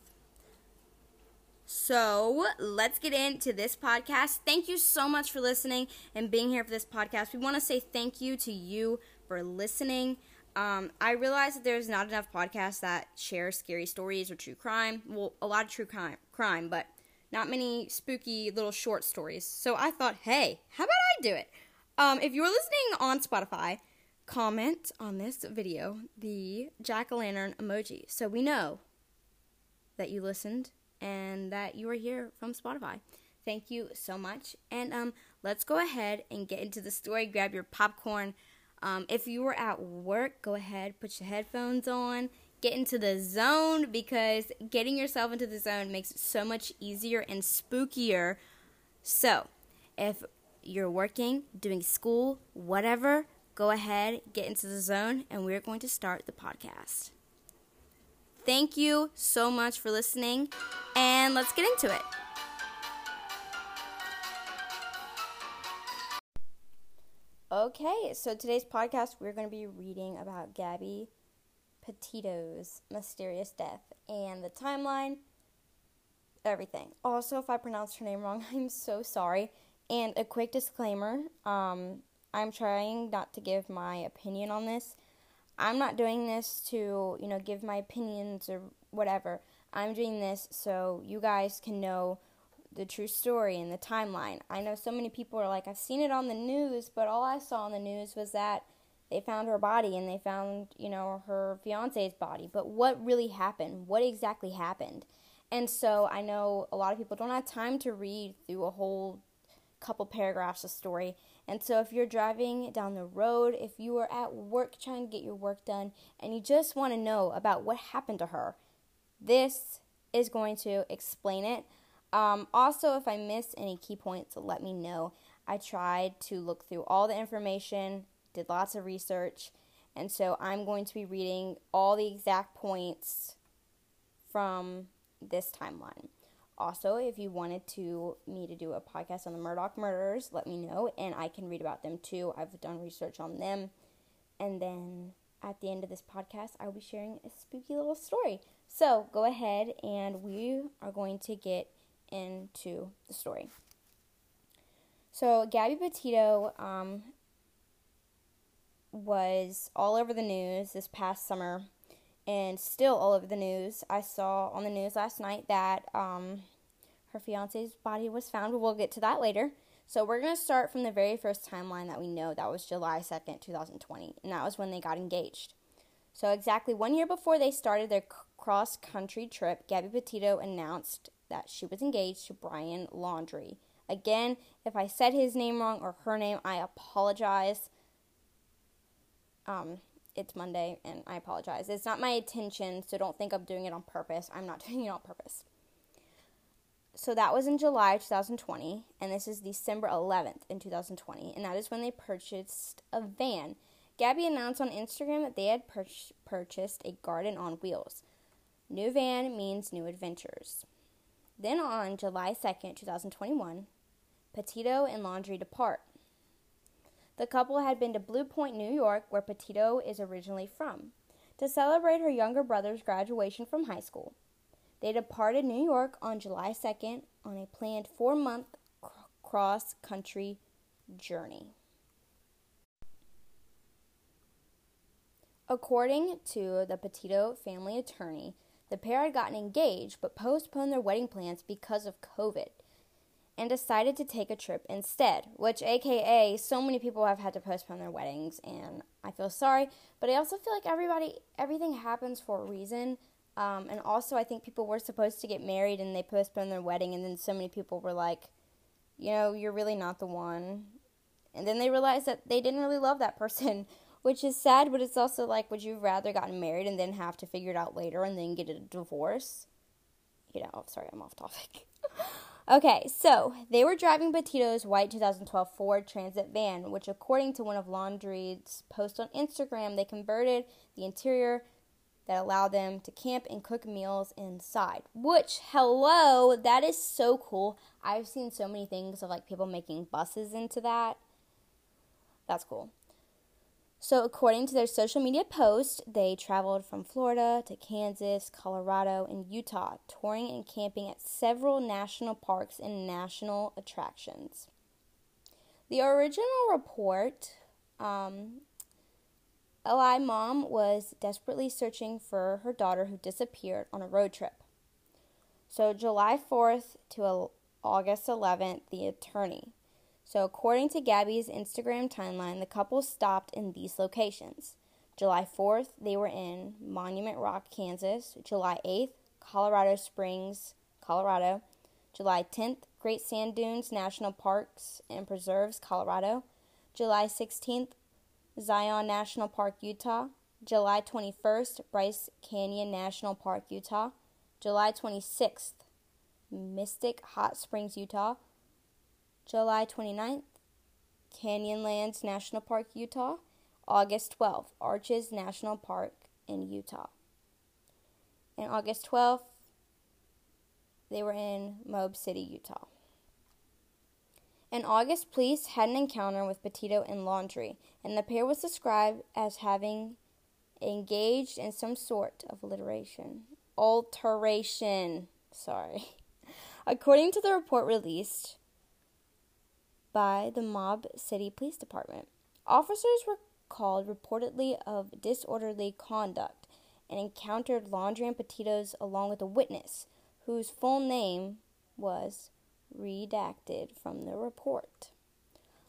So let's get into this podcast. Thank you so much for listening and being here for this podcast. We want to say thank you to you for listening. Um, I realize that there's not enough podcasts that share scary stories or true crime. Well, a lot of true crime, crime, but not many spooky little short stories. So I thought, hey, how about I do it? Um, if you're listening on Spotify, comment on this video the jack o' lantern emoji so we know that you listened and that you are here from Spotify. thank you so much. And um, let's go ahead and get into the story. Grab your popcorn. Um, if you were at work, go ahead, put your headphones on, get into the zone because getting yourself into the zone makes it so much easier and spookier. So, if you're working, doing school, whatever, go ahead, get into the zone, and we're going to start the podcast. Thank you so much for listening, and let's get into it. Okay, so today's podcast, we're going to be reading about Gabby Petito's mysterious death and the timeline, everything. Also, if I pronounced her name wrong, I'm so sorry. And a quick disclaimer um, I'm trying not to give my opinion on this. I'm not doing this to, you know, give my opinions or whatever. I'm doing this so you guys can know the true story and the timeline. I know so many people are like, I've seen it on the news, but all I saw on the news was that they found her body and they found, you know, her fiance's body. But what really happened? What exactly happened? And so I know a lot of people don't have time to read through a whole couple paragraphs of story. And so if you're driving down the road, if you are at work trying to get your work done, and you just want to know about what happened to her, this is going to explain it. Um, also, if I miss any key points, let me know. I tried to look through all the information, did lots of research, and so I'm going to be reading all the exact points from this timeline. Also, if you wanted to me to do a podcast on the Murdaugh murders, let me know and I can read about them too. I've done research on them. And then at the end of this podcast, I will be sharing a spooky little story. So go ahead and we are going to get into the story. So Gabby Petito um, was all over the news this past summer and still all over the news. I saw on the news last night that um, her fiance's body was found. We'll get to that later. So we're going to start from the very first timeline that we know. That was July 2nd, 2020, and that was when they got engaged. So exactly one year before they started their cross country trip, Gabby Petito announced that she was engaged to Brian Laundrie. Again, if I said his name wrong or her name, I apologize. Um, it's Monday and I apologize. It's not my intention, so don't think I'm doing it on purpose. I'm not doing it on purpose. So that was in July 2020, and this is December 11th in 2020, and that is when they purchased a van. Gabby announced on Instagram that they had pur- purchased a garden on wheels. New van means new adventures. Then on July 2nd, 2021, Petito and Laundrie depart. The couple had been to Blue Point, New York, where Petito is originally from, to celebrate her younger brother's graduation from high school. They departed New York on July 2nd on a planned four month cross country journey. According to the Petito family attorney, the pair had gotten engaged but postponed their wedding plans because of COVID and decided to take a trip instead, which, aka, so many people have had to postpone their weddings, and I feel sorry, but I also feel like everybody, everything happens for a reason. Um, and also, I think people were supposed to get married and they postponed their wedding, and then so many people were like, you know, you're really not the one. And then they realized that they didn't really love that person, which is sad, but it's also like, would you rather gotten married and then have to figure it out later and then get a divorce? You know, sorry, I'm off topic. Okay, so they were driving Petito's white 2012 Ford Transit van, which, according to one of Laundrie's posts on Instagram, they converted the interior that allowed them to camp and cook meals inside. Which, hello, that is so cool. I've seen so many things of like people making buses into that. That's cool. So, according to their social media post, they traveled from Florida to Kansas, Colorado, and Utah, touring and camping at several national parks and national attractions. The original report um, Eli mom was desperately searching for her daughter who disappeared on a road trip. So, July 4th to August 11th, the attorney so, according to Gabby's Instagram timeline, the couple stopped in these locations. July 4th, they were in Monument Rock, Kansas. July 8th, Colorado Springs, Colorado. July 10th, Great Sand Dunes National Parks and Preserves, Colorado. July 16th, Zion National Park, Utah. July 21st, Bryce Canyon National Park, Utah. July 26th, Mystic Hot Springs, Utah. July 29th, Canyonlands National Park, Utah. August 12th, Arches National Park in Utah. And August 12th, they were in Moab City, Utah. In August, police had an encounter with Petito and Laundrie, and the pair was described as having engaged in some sort of alliteration. Alteration. Sorry. According to the report released by the Moab City Police Department, officers were called reportedly of disorderly conduct and encountered Laundrie and Petito's along with a witness whose full name was redacted from the report.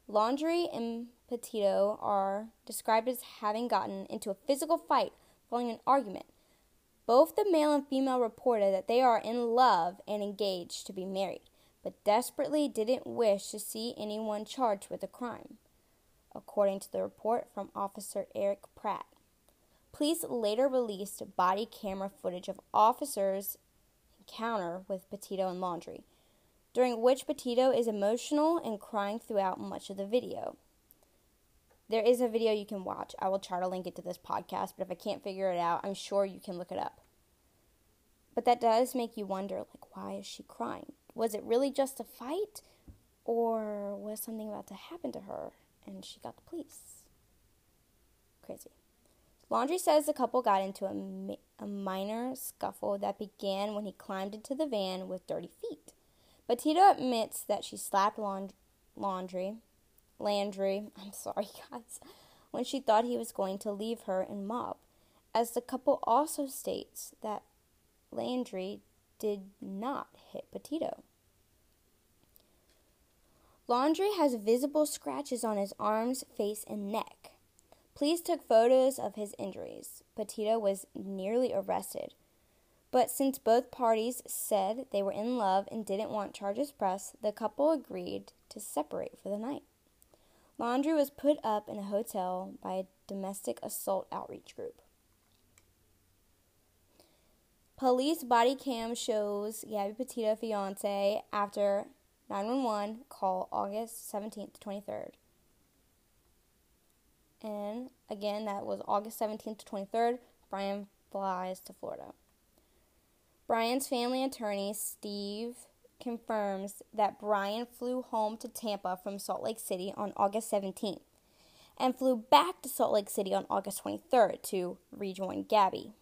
Laundrie and Petito are described as having gotten into a physical fight following an argument. Both the male and female reported that they are in love and engaged to be married, but desperately didn't wish to see anyone charged with a crime, according to the report from Officer Eric Pratt. Police later released body camera footage of officers encounter with Petito and Laundrie, during which Petito is emotional and crying throughout much of the video. There is a video you can watch. I will try to link it to this podcast, but if I can't figure it out, I'm sure you can look it up. But that does make you wonder like why is she crying? Was it really just a fight or was something about to happen to her and she got the police? Crazy. Laundrie says the couple got into a, a minor scuffle that began when he climbed into the van with dirty feet. Petito admits that she slapped laund- Laundrie, Landry, I'm sorry guys, when she thought he was going to leave her in Moab, as the couple also states that Landry did not hit Petito. Laundrie has visible scratches on his arms, face, and neck. Police took photos of his injuries. Petito was nearly arrested. But since both parties said they were in love and didn't want charges pressed, the couple agreed to separate for the night. Laundrie was put up in a hotel by a domestic assault outreach group. Police body cam shows Gabby Petito fiance after 911 call August 17th 23rd. And again, that was August 17th to 23rd. Brian flies to Florida. Brian's family attorney, Steve, confirms that Brian flew home to Tampa from Salt Lake City on August 17th and flew back to Salt Lake City on August 23rd to rejoin Gabby.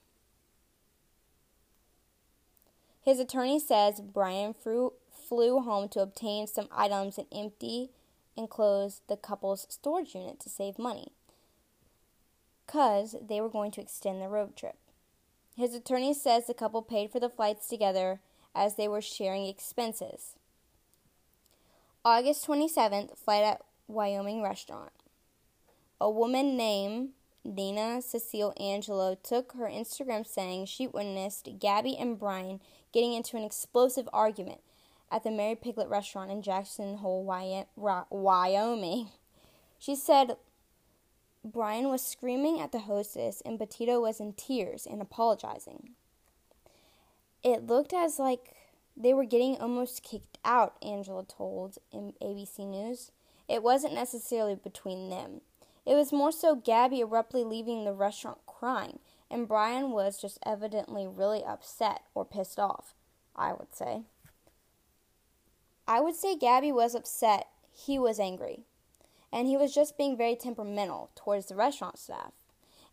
His attorney says Brian flew, flew home to obtain some items and empty and close the couple's storage unit to save money because they were going to extend the road trip. His attorney says the couple paid for the flights together as they were sharing expenses. August 27th, flight at Wyoming restaurant. A woman named Dana Cecile Angelo took her Instagram saying she witnessed Gabby and Brian getting into an explosive argument at the Merry Piglet restaurant in Jackson Hole, Wyoming. She said Brian was screaming at the hostess and Petito was in tears and apologizing. It looked as like they were getting almost kicked out, Angelo told ABC News. It wasn't necessarily between them. It was more so Gabby abruptly leaving the restaurant crying, and Brian was just evidently really upset or pissed off, I would say. I would say Gabby was upset, he was angry and he was just being very temperamental towards the restaurant staff.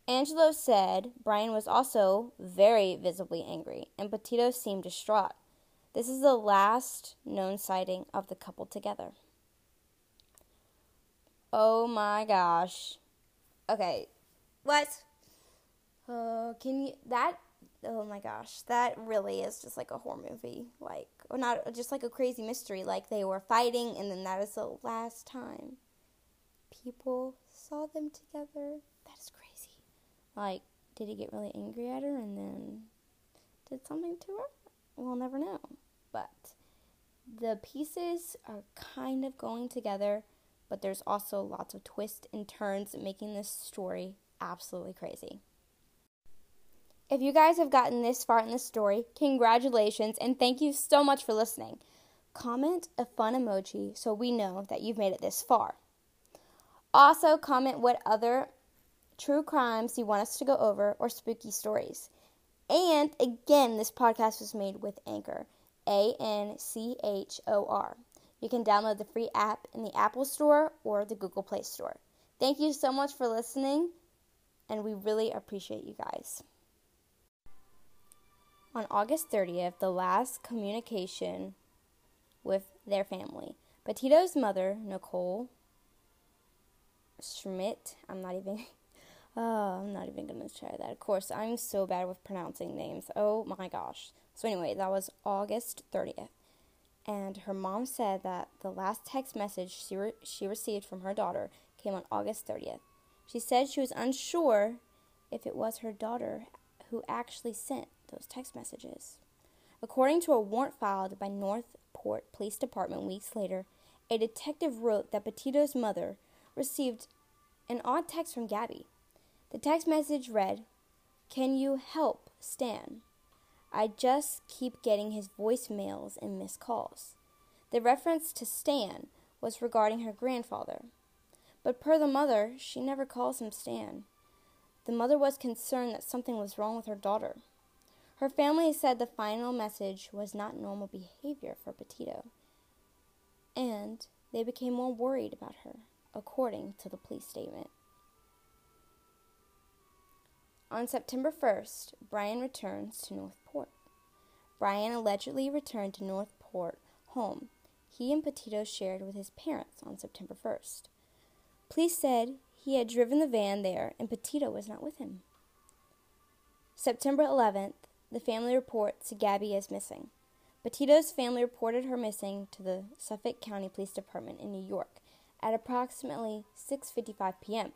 Angelo said Brian was also very visibly angry, and Petito seemed distraught. This is the last known sighting of the couple together. Oh my gosh. Okay, what? Uh, can you that? Oh my gosh, that really is just like a horror movie, like or not just like a crazy mystery. Like they were fighting, and then that is the last time people saw them together. That is crazy. Like, did he get really angry at her and then did something to her? We'll never know. But the pieces are kind of going together, but there's also lots of twists and turns making this story absolutely crazy. If you guys have gotten this far in the story, congratulations and thank you so much for listening. Comment a fun emoji so we know that you've made it this far. Also, comment what other true crimes you want us to go over or spooky stories. And again, this podcast was made with Anchor, A N C H O R. You can download the free app in the Apple Store or the Google Play Store. Thank you so much for listening, and we really appreciate you guys. On August 30th, the last communication with their family, Petito's mother, Nicole Schmidt, I'm not even Oh, I'm not even going to try that. Of course, I'm so bad with pronouncing names. Oh my gosh. So, anyway, that was August 30th. And her mom said that the last text message she, re- she received from her daughter came on August 30th. She said she was unsure if it was her daughter who actually sent those text messages. According to a warrant filed by Northport Police Department weeks later, a detective wrote that Petito's mother received an odd text from Gabby. The text message read, Can you help Stan? I just keep getting his voicemails and missed calls. The reference to Stan was regarding her grandfather. But per the mother, she never calls him Stan. The mother was concerned that something was wrong with her daughter. Her family said the final message was not normal behavior for Petito, and they became more worried about her, according to the police statement. On September 1st, Brian returns to Northport. Brian allegedly returned to Northport home he and Petito shared with his parents on September 1st. Police said he had driven the van there and Petito was not with him. September 11th, the family reports Gabby is missing. Petito's family reported her missing to the Suffolk County Police Department in New York at approximately 6:55 p.m.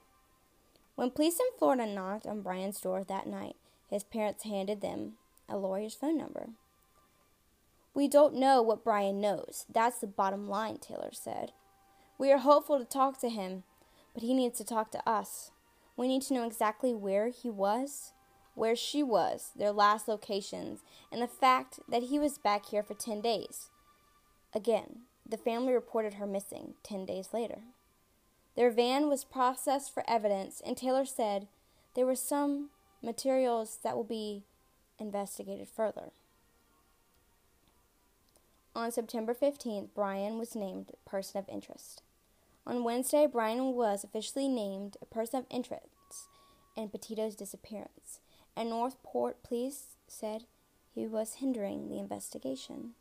When police in Florida knocked on Brian's door that night, his parents handed them a lawyer's phone number. We don't know what Brian knows. That's the bottom line, Taylor said. We are hopeful to talk to him, but he needs to talk to us. We need to know exactly where he was, where she was, their last locations, and the fact that he was back here for 10 days. Again, the family reported her missing 10 days later. Their van was processed for evidence, and Taylor said there were some materials that will be investigated further. On September 15th, Brian was named Person of Interest. On Wednesday, Brian was officially named a person of interest in Petito's disappearance, and Northport police said he was hindering the investigation.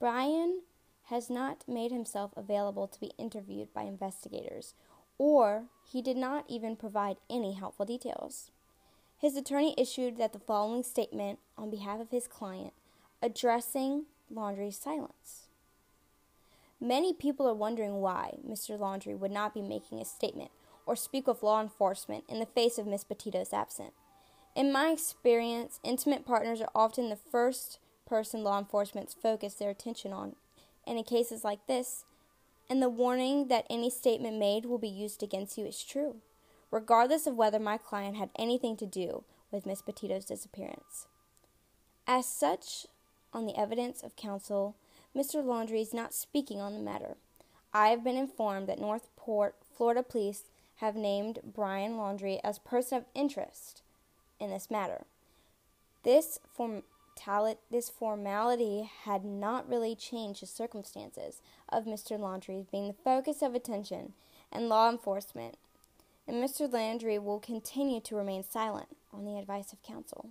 Brian has not made himself available to be interviewed by investigators, or he did not even provide any helpful details. His attorney issued that the following statement on behalf of his client, addressing Laundrie's silence. Many people are wondering why Mr. Laundrie would not be making a statement or speak with law enforcement in the face of Miss Petito's absence. In my experience, intimate partners are often the first person law enforcement focus their attention on and in cases like this, and the warning that any statement made will be used against you is true, regardless of whether my client had anything to do with Miss Petito's disappearance. As such, on the evidence of counsel, Mr. Laundrie is not speaking on the matter. I have been informed that Northport, Florida police have named Brian Laundrie as person of interest in this matter. This this formality had not really changed the circumstances of Mr. Laundrie being the focus of attention and law enforcement, and Mr. Landry will continue to remain silent on the advice of counsel.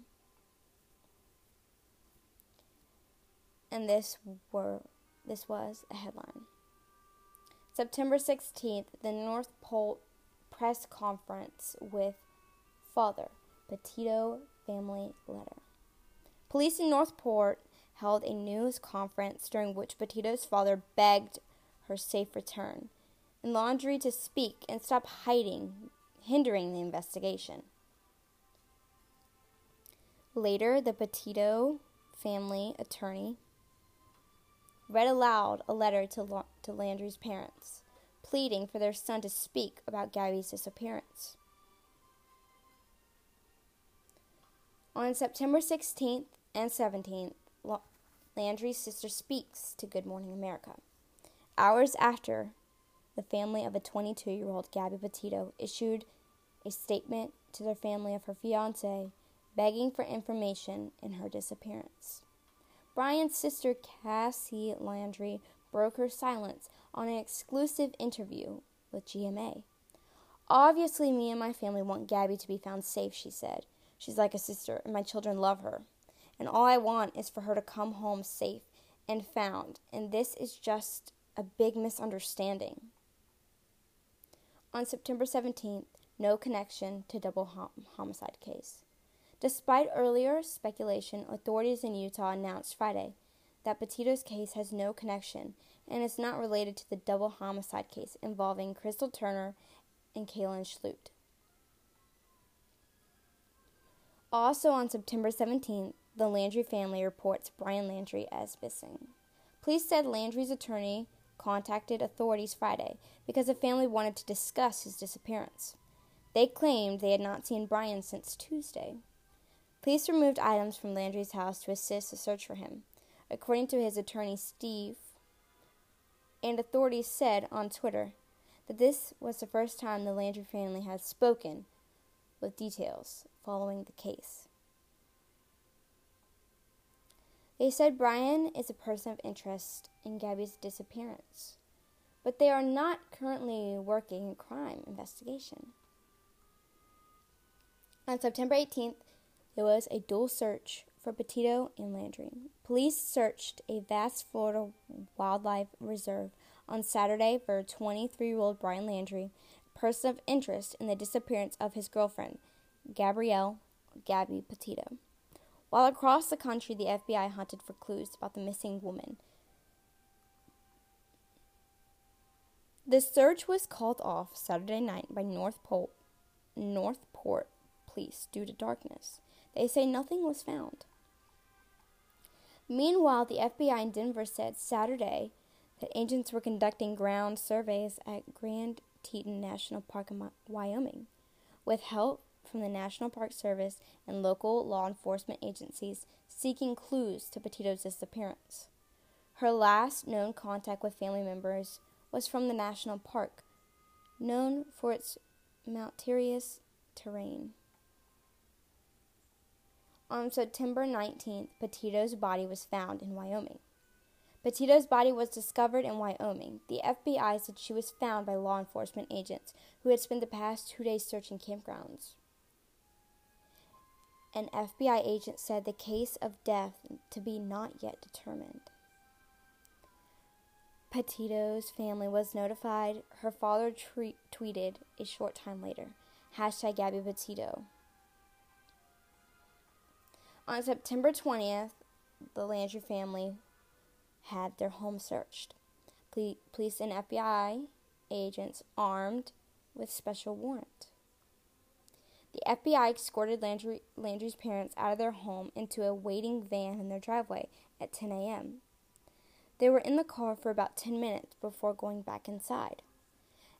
And this were this was a headline. September 16th, the North Pole press conference with Father Petito family letter. Police in Northport held a news conference during which Petito's father begged her safe return and Laundrie to speak and stop hiding, hindering the investigation. Later, the Petito family attorney read aloud a letter to, to Landry's parents, pleading for their son to speak about Gabby's disappearance. On September 16th and 17th, Landry's sister speaks to Good Morning America. Hours after, the family of a 22 year old Gabby Petito issued a statement to their family of her fiance begging for information in her disappearance. Brian's sister, Cassie Landry, broke her silence on an exclusive interview with GMA. Obviously, me and my family want Gabby to be found safe, she said. She's like a sister, and my children love her. And all I want is for her to come home safe and found, and this is just a big misunderstanding. On September 17th, no connection to double hom- homicide case. Despite earlier speculation, authorities in Utah announced Friday that Petito's case has no connection and is not related to the double homicide case involving Crystal Turner and Kylen Schulte. Also on September 17th, the Landry family reports Brian Landry as missing. Police said Landry's attorney contacted authorities Friday because the family wanted to discuss his disappearance. They claimed they had not seen Brian since Tuesday. Police removed items from Landry's house to assist the search for him, according to his attorney Steve. And authorities said on Twitter that this was the first time the Landry family had spoken with details following the case. They said Brian is a person of interest in Gabby's disappearance, but they are not currently working a crime investigation. On September 18th, there was a dual search for Petito and Landry. Police searched a vast Florida wildlife reserve on Saturday for 23 year old Brian Landry, person of interest in the disappearance of his girlfriend, Gabrielle Gabby Petito. While across the country, the FBI hunted for clues about the missing woman. The search was called off Saturday night by Northport, Northport police due to darkness. They say nothing was found. Meanwhile, the FBI in Denver said Saturday that agents were conducting ground surveys at Grand Teton National Park in Wyoming. With help from the National Park Service and local law enforcement agencies seeking clues to Petito's disappearance. Her last known contact with family members was from the national park, known for its mountainous terrain. On September 19th, Petito's body was found in Wyoming. Petito's body was discovered in Wyoming. The FBI said she was found by law enforcement agents who had spent the past two days searching campgrounds. An FBI agent said the case of death to be not yet determined. Petito's family was notified. Her father tre- tweeted a short time later, hashtag Gabby Petito. On September 20th, the Landry family had their home searched. Police and FBI agents armed with special warrant. The FBI escorted Landry, Landry's parents out of their home into a waiting van in their driveway at 10 a.m. They were in the car for about 10 minutes before going back inside.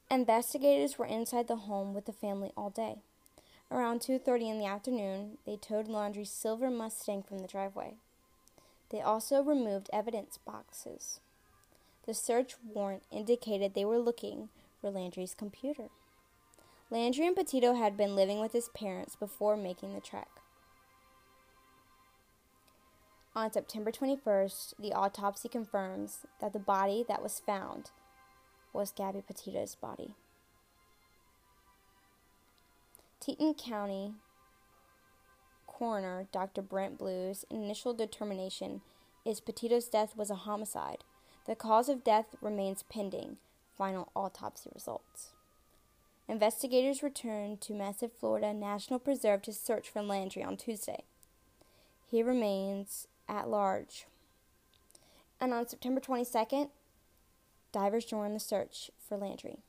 Investigators were inside the home with the family all day. Around 2:30 in the afternoon, they towed Landry's silver Mustang from the driveway. They also removed evidence boxes. The search warrant indicated they were looking for Landry's computer. Landry and Petito had been living with his parents before making the trek. On September 21st, the autopsy confirms that the body that was found was Gabby Petito's body. Teton County coroner Dr. Brent Blue's initial determination is Petito's death was a homicide. The cause of death remains pending final autopsy results. Investigators returned to Massive Florida National Preserve to search for Landry on Tuesday. He remains at large. And on September 22nd, divers joined the search for Landry.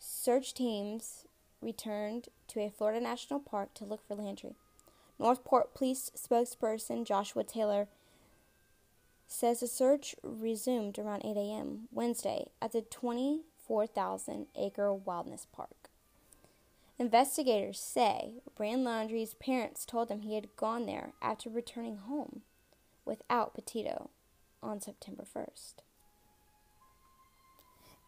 Search teams returned to a Florida national park to look for Landry. Northport Police spokesperson Joshua Taylor says the search resumed around 8 a.m. Wednesday at the 24,000 acre wilderness park. Investigators say Brian Laundrie's parents told him he had gone there after returning home without Petito on September 1st.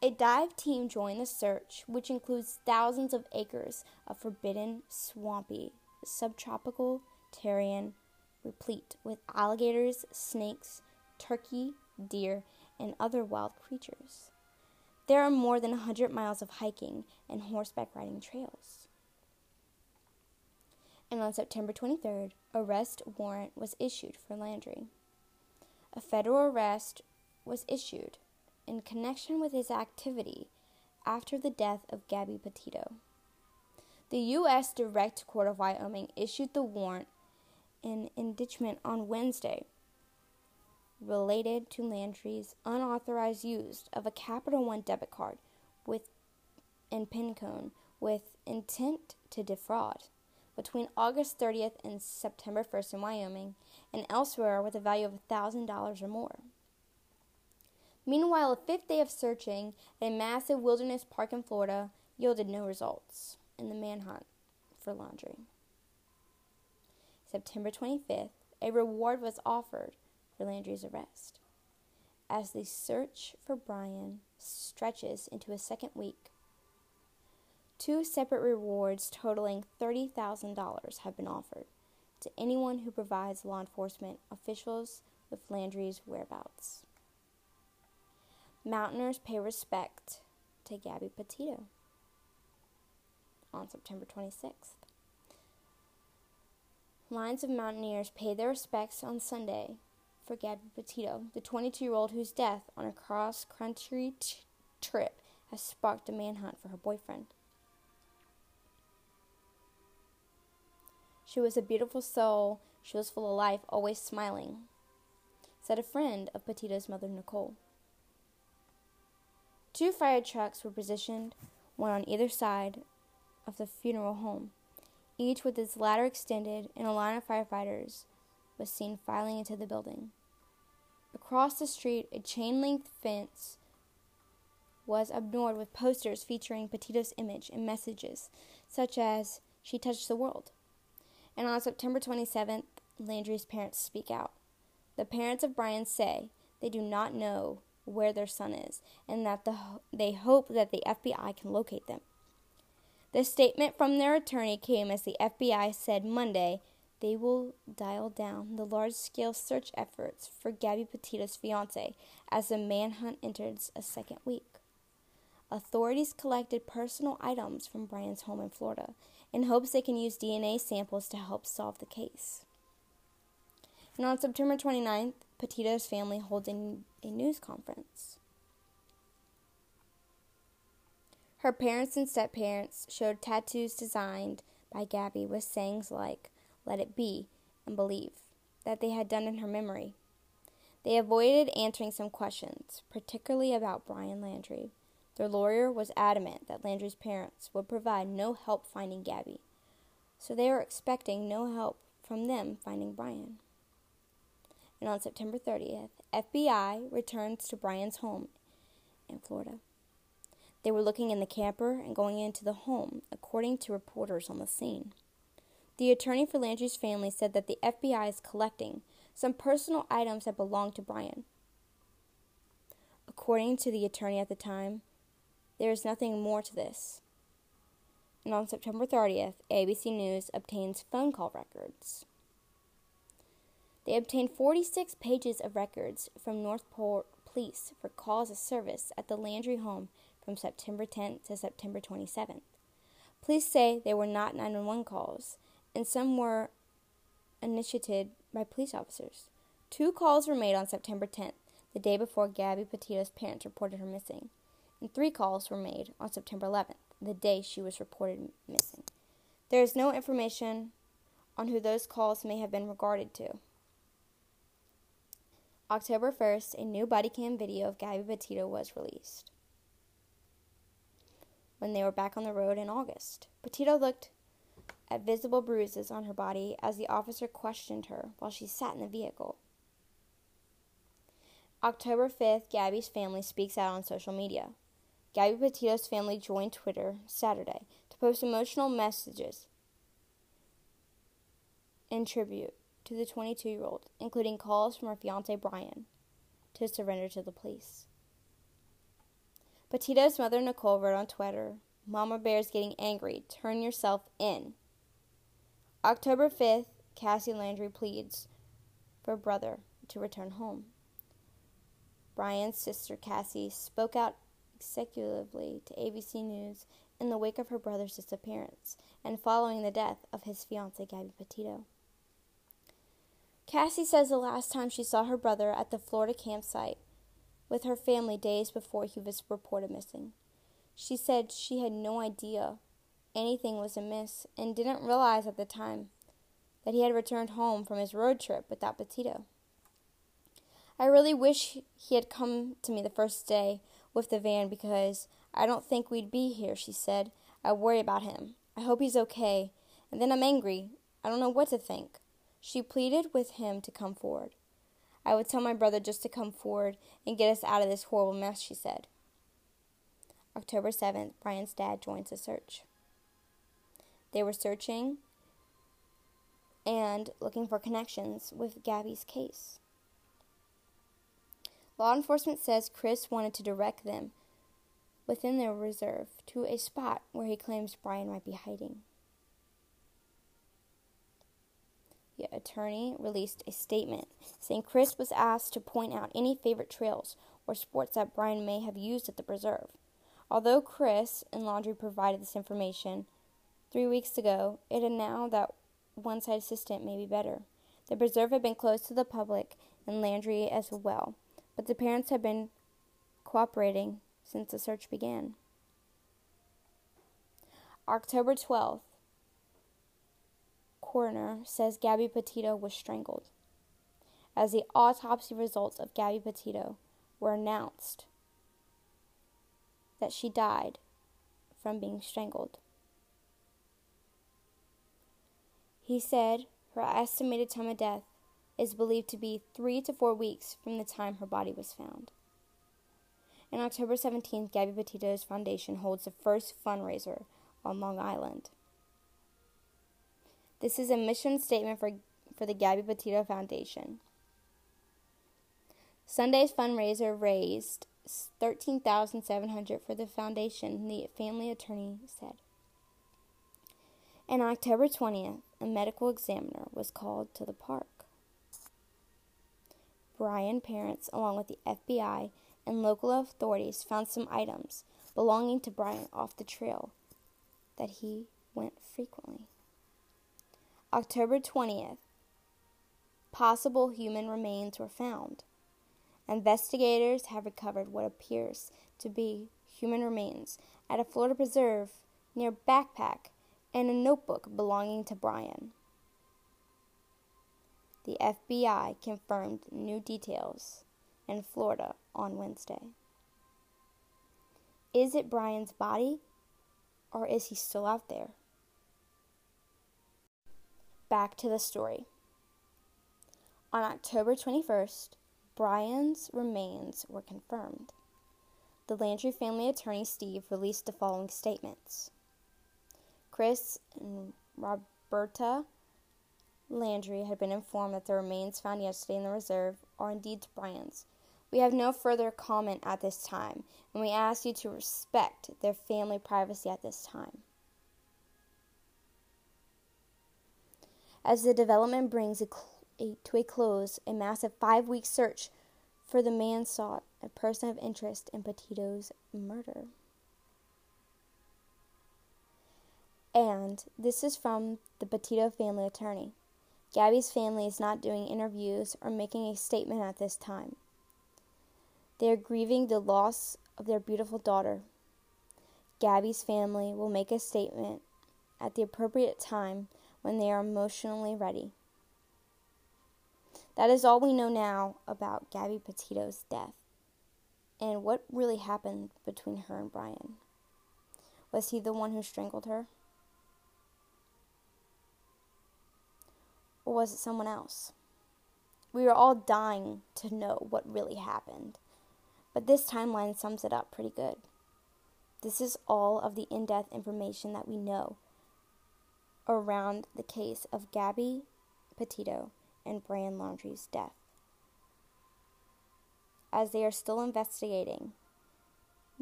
A dive team joined the search, which includes thousands of acres of forbidden, swampy, subtropical terrain replete with alligators, snakes, turkey, deer, and other wild creatures. There are more than 100 miles of hiking and horseback riding trails. And on September 23rd, arrest warrant was issued for Landry. A federal arrest was issued in connection with his activity after the death of Gabby Petito. The U.S. Direct Court of Wyoming issued the warrant in indictment on Wednesday related to Landry's unauthorized use of a Capital One debit card with and PIN code with intent to defraud between August 30th and September 1st in Wyoming and elsewhere with a value of $1,000 or more. Meanwhile, a fifth day of searching at a massive wilderness park in Florida yielded no results in the manhunt for Landry. September 25th, a reward was offered for Landry's arrest. As the search for Brian stretches into a second week, two separate rewards totaling $30,000 have been offered to anyone who provides law enforcement officials with Landry's whereabouts. Mountaineers pay respect to Gabby Petito on September 26th. Lines of mountaineers paid their respects on Sunday for Gabby Petito, the 22 year old whose death on a cross country t- trip has sparked a manhunt for her boyfriend. She was a beautiful soul. She was full of life, always smiling, said a friend of Petito's mother, Nicole. Two fire trucks were positioned, one on either side of the funeral home, each with its ladder extended, and a line of firefighters was seen filing into the building. Across the street, a chain link fence was adorned with posters featuring Petito's image and messages such as, She touched the world. And on September 27th, Landry's parents speak out. The parents of Brian say they do not know where their son is and that the, they hope that the FBI can locate them. The statement from their attorney came as the FBI said Monday they will dial down the large scale search efforts for Gabby Petito's fiance as the manhunt enters a second week. Authorities collected personal items from Brian's home in Florida in hopes they can use DNA samples to help solve the case. And on September 29th, Petito's family holds a, a news conference. Her parents and step parents showed tattoos designed by Gabby with sayings like, let it be, and believe, that they had done in her memory. They avoided answering some questions, particularly about Brian Landry. Their lawyer was adamant that Landry's parents would provide no help finding Gabby, so they were expecting no help from them finding Brian. And on September 30th, FBI returns to Brian's home in Florida. They were looking in the camper and going into the home, according to reporters on the scene. The attorney for Landry's family said that the FBI is collecting some personal items that belonged to Brian. According to the attorney at the time, there is nothing more to this. And on September 30th, ABC News obtains phone call records. They obtained 46 pages of records from Northport Police for calls of service at the Landry home from September 10th to September 27th. Police say they were not 911 calls, and some were initiated by police officers. Two calls were made on September 10th, the day before Gabby Petito's parents reported her missing, and three calls were made on September 11th, the day she was reported missing. There is no information on who those calls may have been regarded to. October 1st, a new body cam video of Gabby Petito was released when they were back on the road in August. Petito looked at visible bruises on her body as the officer questioned her while she sat in the vehicle. October 5th, Gabby's family speaks out on social media. Gabby Petito's family joined Twitter Saturday to post emotional messages in tribute to the 22 year old, including calls from her fiance Brian to surrender to the police. Petito's mother Nicole wrote on Twitter Mama Bear's getting angry. Turn yourself in. October 5th, Cassie Landry pleads for brother to return home. Brian's sister Cassie spoke out executively to ABC News in the wake of her brother's disappearance and following the death of his fiancee Gabby Petito. Cassie says the last time she saw her brother at the Florida campsite with her family days before he was reported missing. She said she had no idea anything was amiss and didn't realize at the time that he had returned home from his road trip without Petito. I really wish he had come to me the first day with the van because I don't think we'd be here, she said. I worry about him. I hope he's okay. And then I'm angry. I don't know what to think. She pleaded with him to come forward. I would tell my brother just to come forward and get us out of this horrible mess, she said. October 7th, Brian's dad joins the search. They were searching and looking for connections with Gabby's case. Law enforcement says Chris wanted to direct them within their reserve to a spot where he claims Brian might be hiding. Attorney released a statement saying Chris was asked to point out any favorite trails or sports that Brian may have used at the preserve. Although Chris and Landry provided this information three weeks ago, it is now that one side assistant may be better. The preserve had been closed to the public and Landry as well but the parents have been cooperating since the search began. October 12th, coroner says Gabby Petito was strangled. As the autopsy results of Gabby Petito were announced, that she died from being strangled. He said her estimated time of death is believed to be three to four weeks from the time her body was found. On October 17th, Gabby Petito's foundation holds the first fundraiser on Long Island. This is a mission statement for, for the Gabby Petito Foundation. Sunday's fundraiser raised 13700 for the foundation, the family attorney said. On October 20th, a medical examiner was called to the park. Brian parents, along with the FBI and local authorities, found some items belonging to Brian off the trail that he went frequently. October 20th, possible human remains were found. Investigators have recovered what appears to be human remains at a Florida preserve near Backpack and a notebook belonging to Brian the FBI confirmed new details in Florida on Wednesday. Is it Brian's body or is he still out there? Back to the story. On October 21st, Brian's remains were confirmed. The Landry family attorney Steve released the following statements Chris and Roberta Landry had been informed that the remains found yesterday in the reserve are indeed Brian's. We have no further comment at this time, and we ask you to respect their family privacy at this time. As the development brings a a, to a close, a massive five week search for the man sought a person of interest in Petito's murder. And this is from the Petito family attorney. Gabby's family is not doing interviews or making a statement at this time. They are grieving the loss of their beautiful daughter. Gabby's family will make a statement at the appropriate time when they are emotionally ready. That is all we know now about Gabby Petito's death and what really happened between her and Brian. Was he the one who strangled her? Or was it someone else? We are all dying to know what really happened. But this timeline sums it up pretty good. This is all of the in depth information that we know around the case of Gabby Petito and Brian Laundrie's death. As they are still investigating,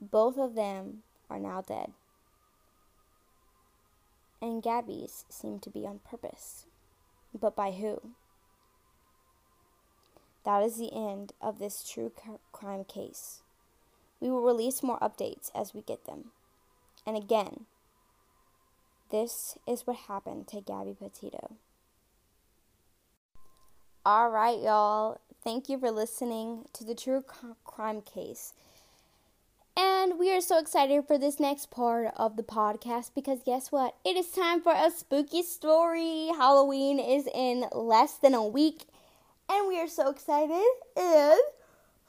both of them are now dead. And Gabby's seem to be on purpose. But by who? That is the end of this true crime case. We will release more updates as we get them. And again, this is what happened to Gabby Petito. All right, y'all. Thank you for listening to the true crime case. And we are so excited for this next part of the podcast because guess what? It is time for a spooky story. Halloween is in less than a week, and we are so excited. And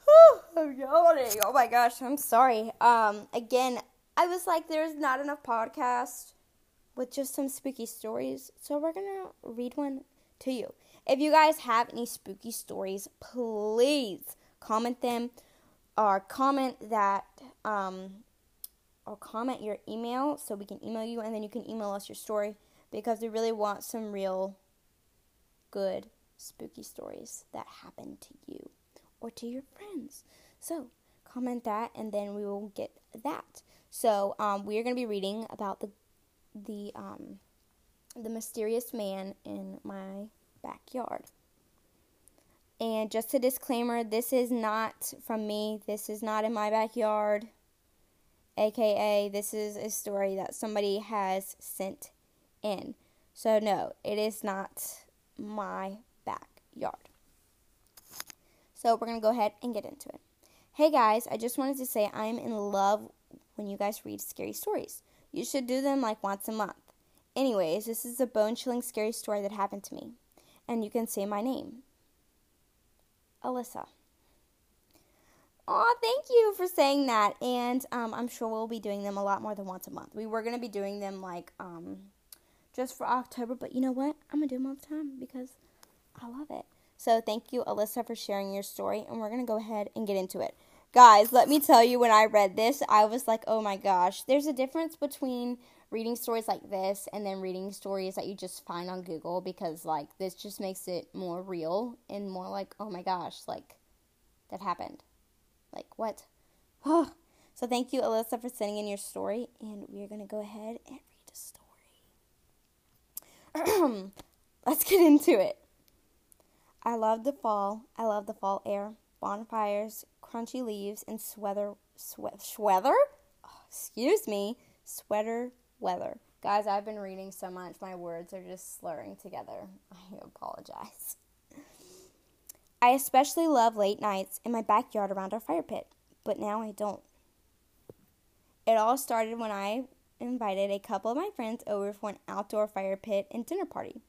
oh, I'm yawning. Oh my gosh, I'm sorry. Um, again, I was like, there's not enough podcast with just some spooky stories, so we're gonna read one to you. If you guys have any spooky stories, please comment them or comment that um, or comment your email so we can email you and then you can email us your story because we really want some real good spooky stories that happen to you or to your friends. So comment that and then we will get that. So um, we are going to be reading about the the um, the mysterious man in my backyard. And just a disclaimer this is not from me, this is not in my backyard, aka, this is a story that somebody has sent in. So, no, it is not my backyard. So, we're going to go ahead and get into it. Hey guys, I just wanted to say I'm in love when you guys read scary stories. You should do them like once a month. Anyways, this is a bone chilling scary story that happened to me. And you can say my name. Alyssa. Aw, thank you for saying that. And um, I'm sure we'll be doing them a lot more than once a month. We were going to be doing them like um, just for October, but you know what? I'm going to do them all the time because I love it. So thank you, Alyssa, for sharing your story. And we're going to go ahead and get into it. Guys, let me tell you, when I read this, I was like, oh my gosh, there's a difference between reading stories like this and then reading stories that you just find on Google because like this just makes it more real and more like, oh my gosh, like that happened. Like what? So thank you, Alyssa, for sending in your story, and we're gonna go ahead and read the story. Let's get into it. I love the fall. I love the fall air, bonfires, crunchy leaves, and sweater, sweat, sweater. Oh, excuse me, sweater weather. Guys, I've been reading so much, my words are just slurring together. I apologize. I especially love late nights in my backyard around our fire pit, but now I don't. It all started when I invited a couple of my friends over for an outdoor fire pit and dinner party.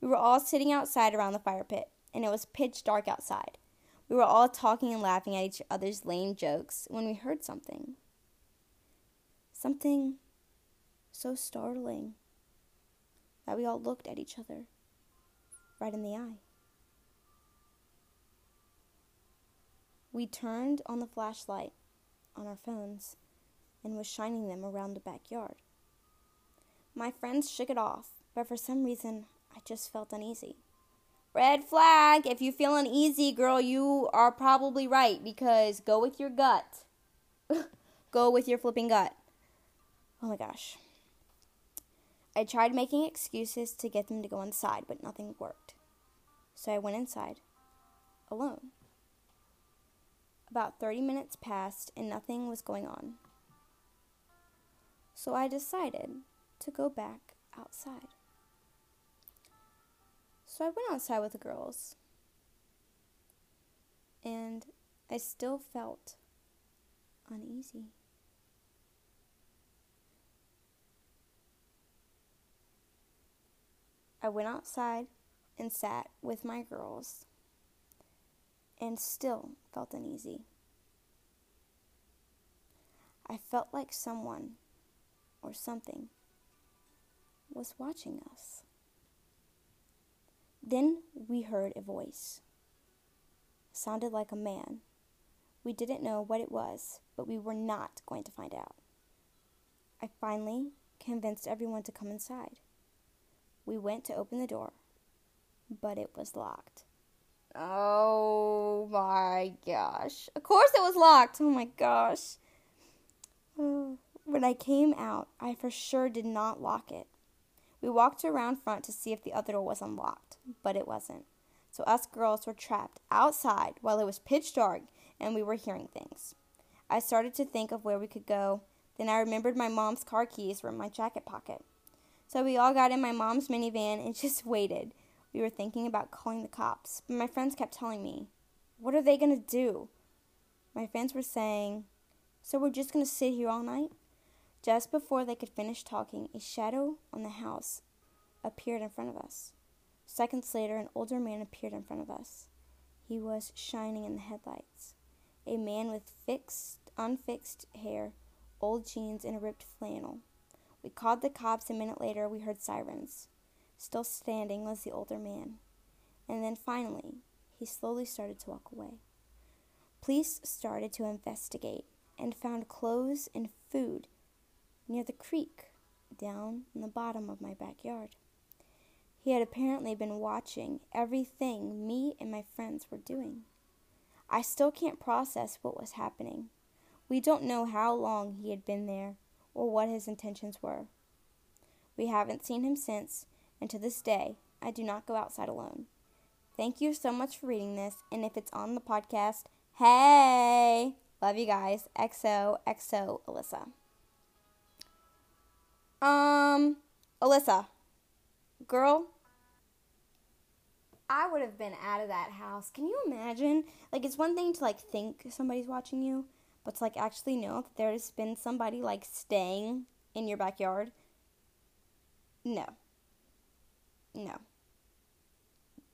We were all sitting outside around the fire pit, and it was pitch dark outside. We were all talking and laughing at each other's lame jokes when we heard something. Something so startling that we all looked at each other right in the eye. We turned on the flashlight on our phones and was shining them around the backyard. My friends shook it off, but for some reason I just felt uneasy. Red flag. If you feel uneasy, girl, you are probably right because go with your gut. go with your flipping gut. Oh my gosh. I tried making excuses to get them to go inside, but nothing worked. So I went inside, alone. About 30 minutes passed and nothing was going on. So I decided to go back outside. So I went outside with the girls. And I still felt uneasy. I went outside and sat with my girls and still felt uneasy. I felt like someone or something was watching us. Then we heard a voice It sounded like a man. We didn't know what it was, but we were not going to find out. I finally convinced everyone to come inside. We went to open the door, but it was locked. Oh my gosh. Of course it was locked. Oh my gosh. When I came out, I for sure did not lock it. We walked around front to see if the other door was unlocked, but it wasn't. So us girls were trapped outside while it was pitch dark and we were hearing things. I started to think of where we could go. Then I remembered my mom's car keys were in my jacket pocket. So we all got in my mom's minivan and just waited. We were thinking about calling the cops, but my friends kept telling me, What are they going to do? My friends were saying, So we're just going to sit here all night? Just before they could finish talking, a shadow on the house appeared in front of us. Seconds later, an older man appeared in front of us. He was shining in the headlights a man with fixed, unfixed hair, old jeans, and a ripped flannel. We called the cops. A minute later, we heard sirens. Still standing was the older man. And then finally, he slowly started to walk away. Police started to investigate and found clothes and food near the creek down in the bottom of my backyard. He had apparently been watching everything me and my friends were doing. I still can't process what was happening. We don't know how long he had been there or what his intentions were. We haven't seen him since, and to this day, I do not go outside alone. Thank you so much for reading this, and if it's on the podcast, hey! Love you guys. XO, XO, Alyssa. Um, Alyssa, girl, I would have been out of that house. Can you imagine? Like, it's one thing to like think somebody's watching you, but to like actually know that there's been somebody like staying in your backyard. No. No.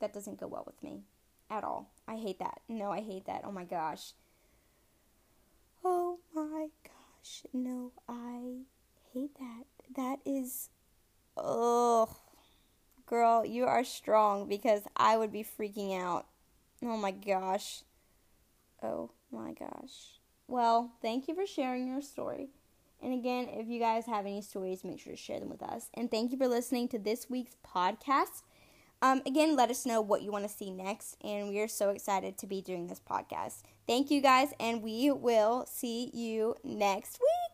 That doesn't go well with me at all. I hate that. No, I hate that. Oh my gosh. Oh my gosh. No, I hate that. That is. Ugh. Girl, you are strong because I would be freaking out. Oh my gosh. Oh my gosh. Well, thank you for sharing your story. And again, if you guys have any stories, make sure to share them with us. And thank you for listening to this week's podcast. Um, again, let us know what you want to see next. And we are so excited to be doing this podcast. Thank you guys, and we will see you next week.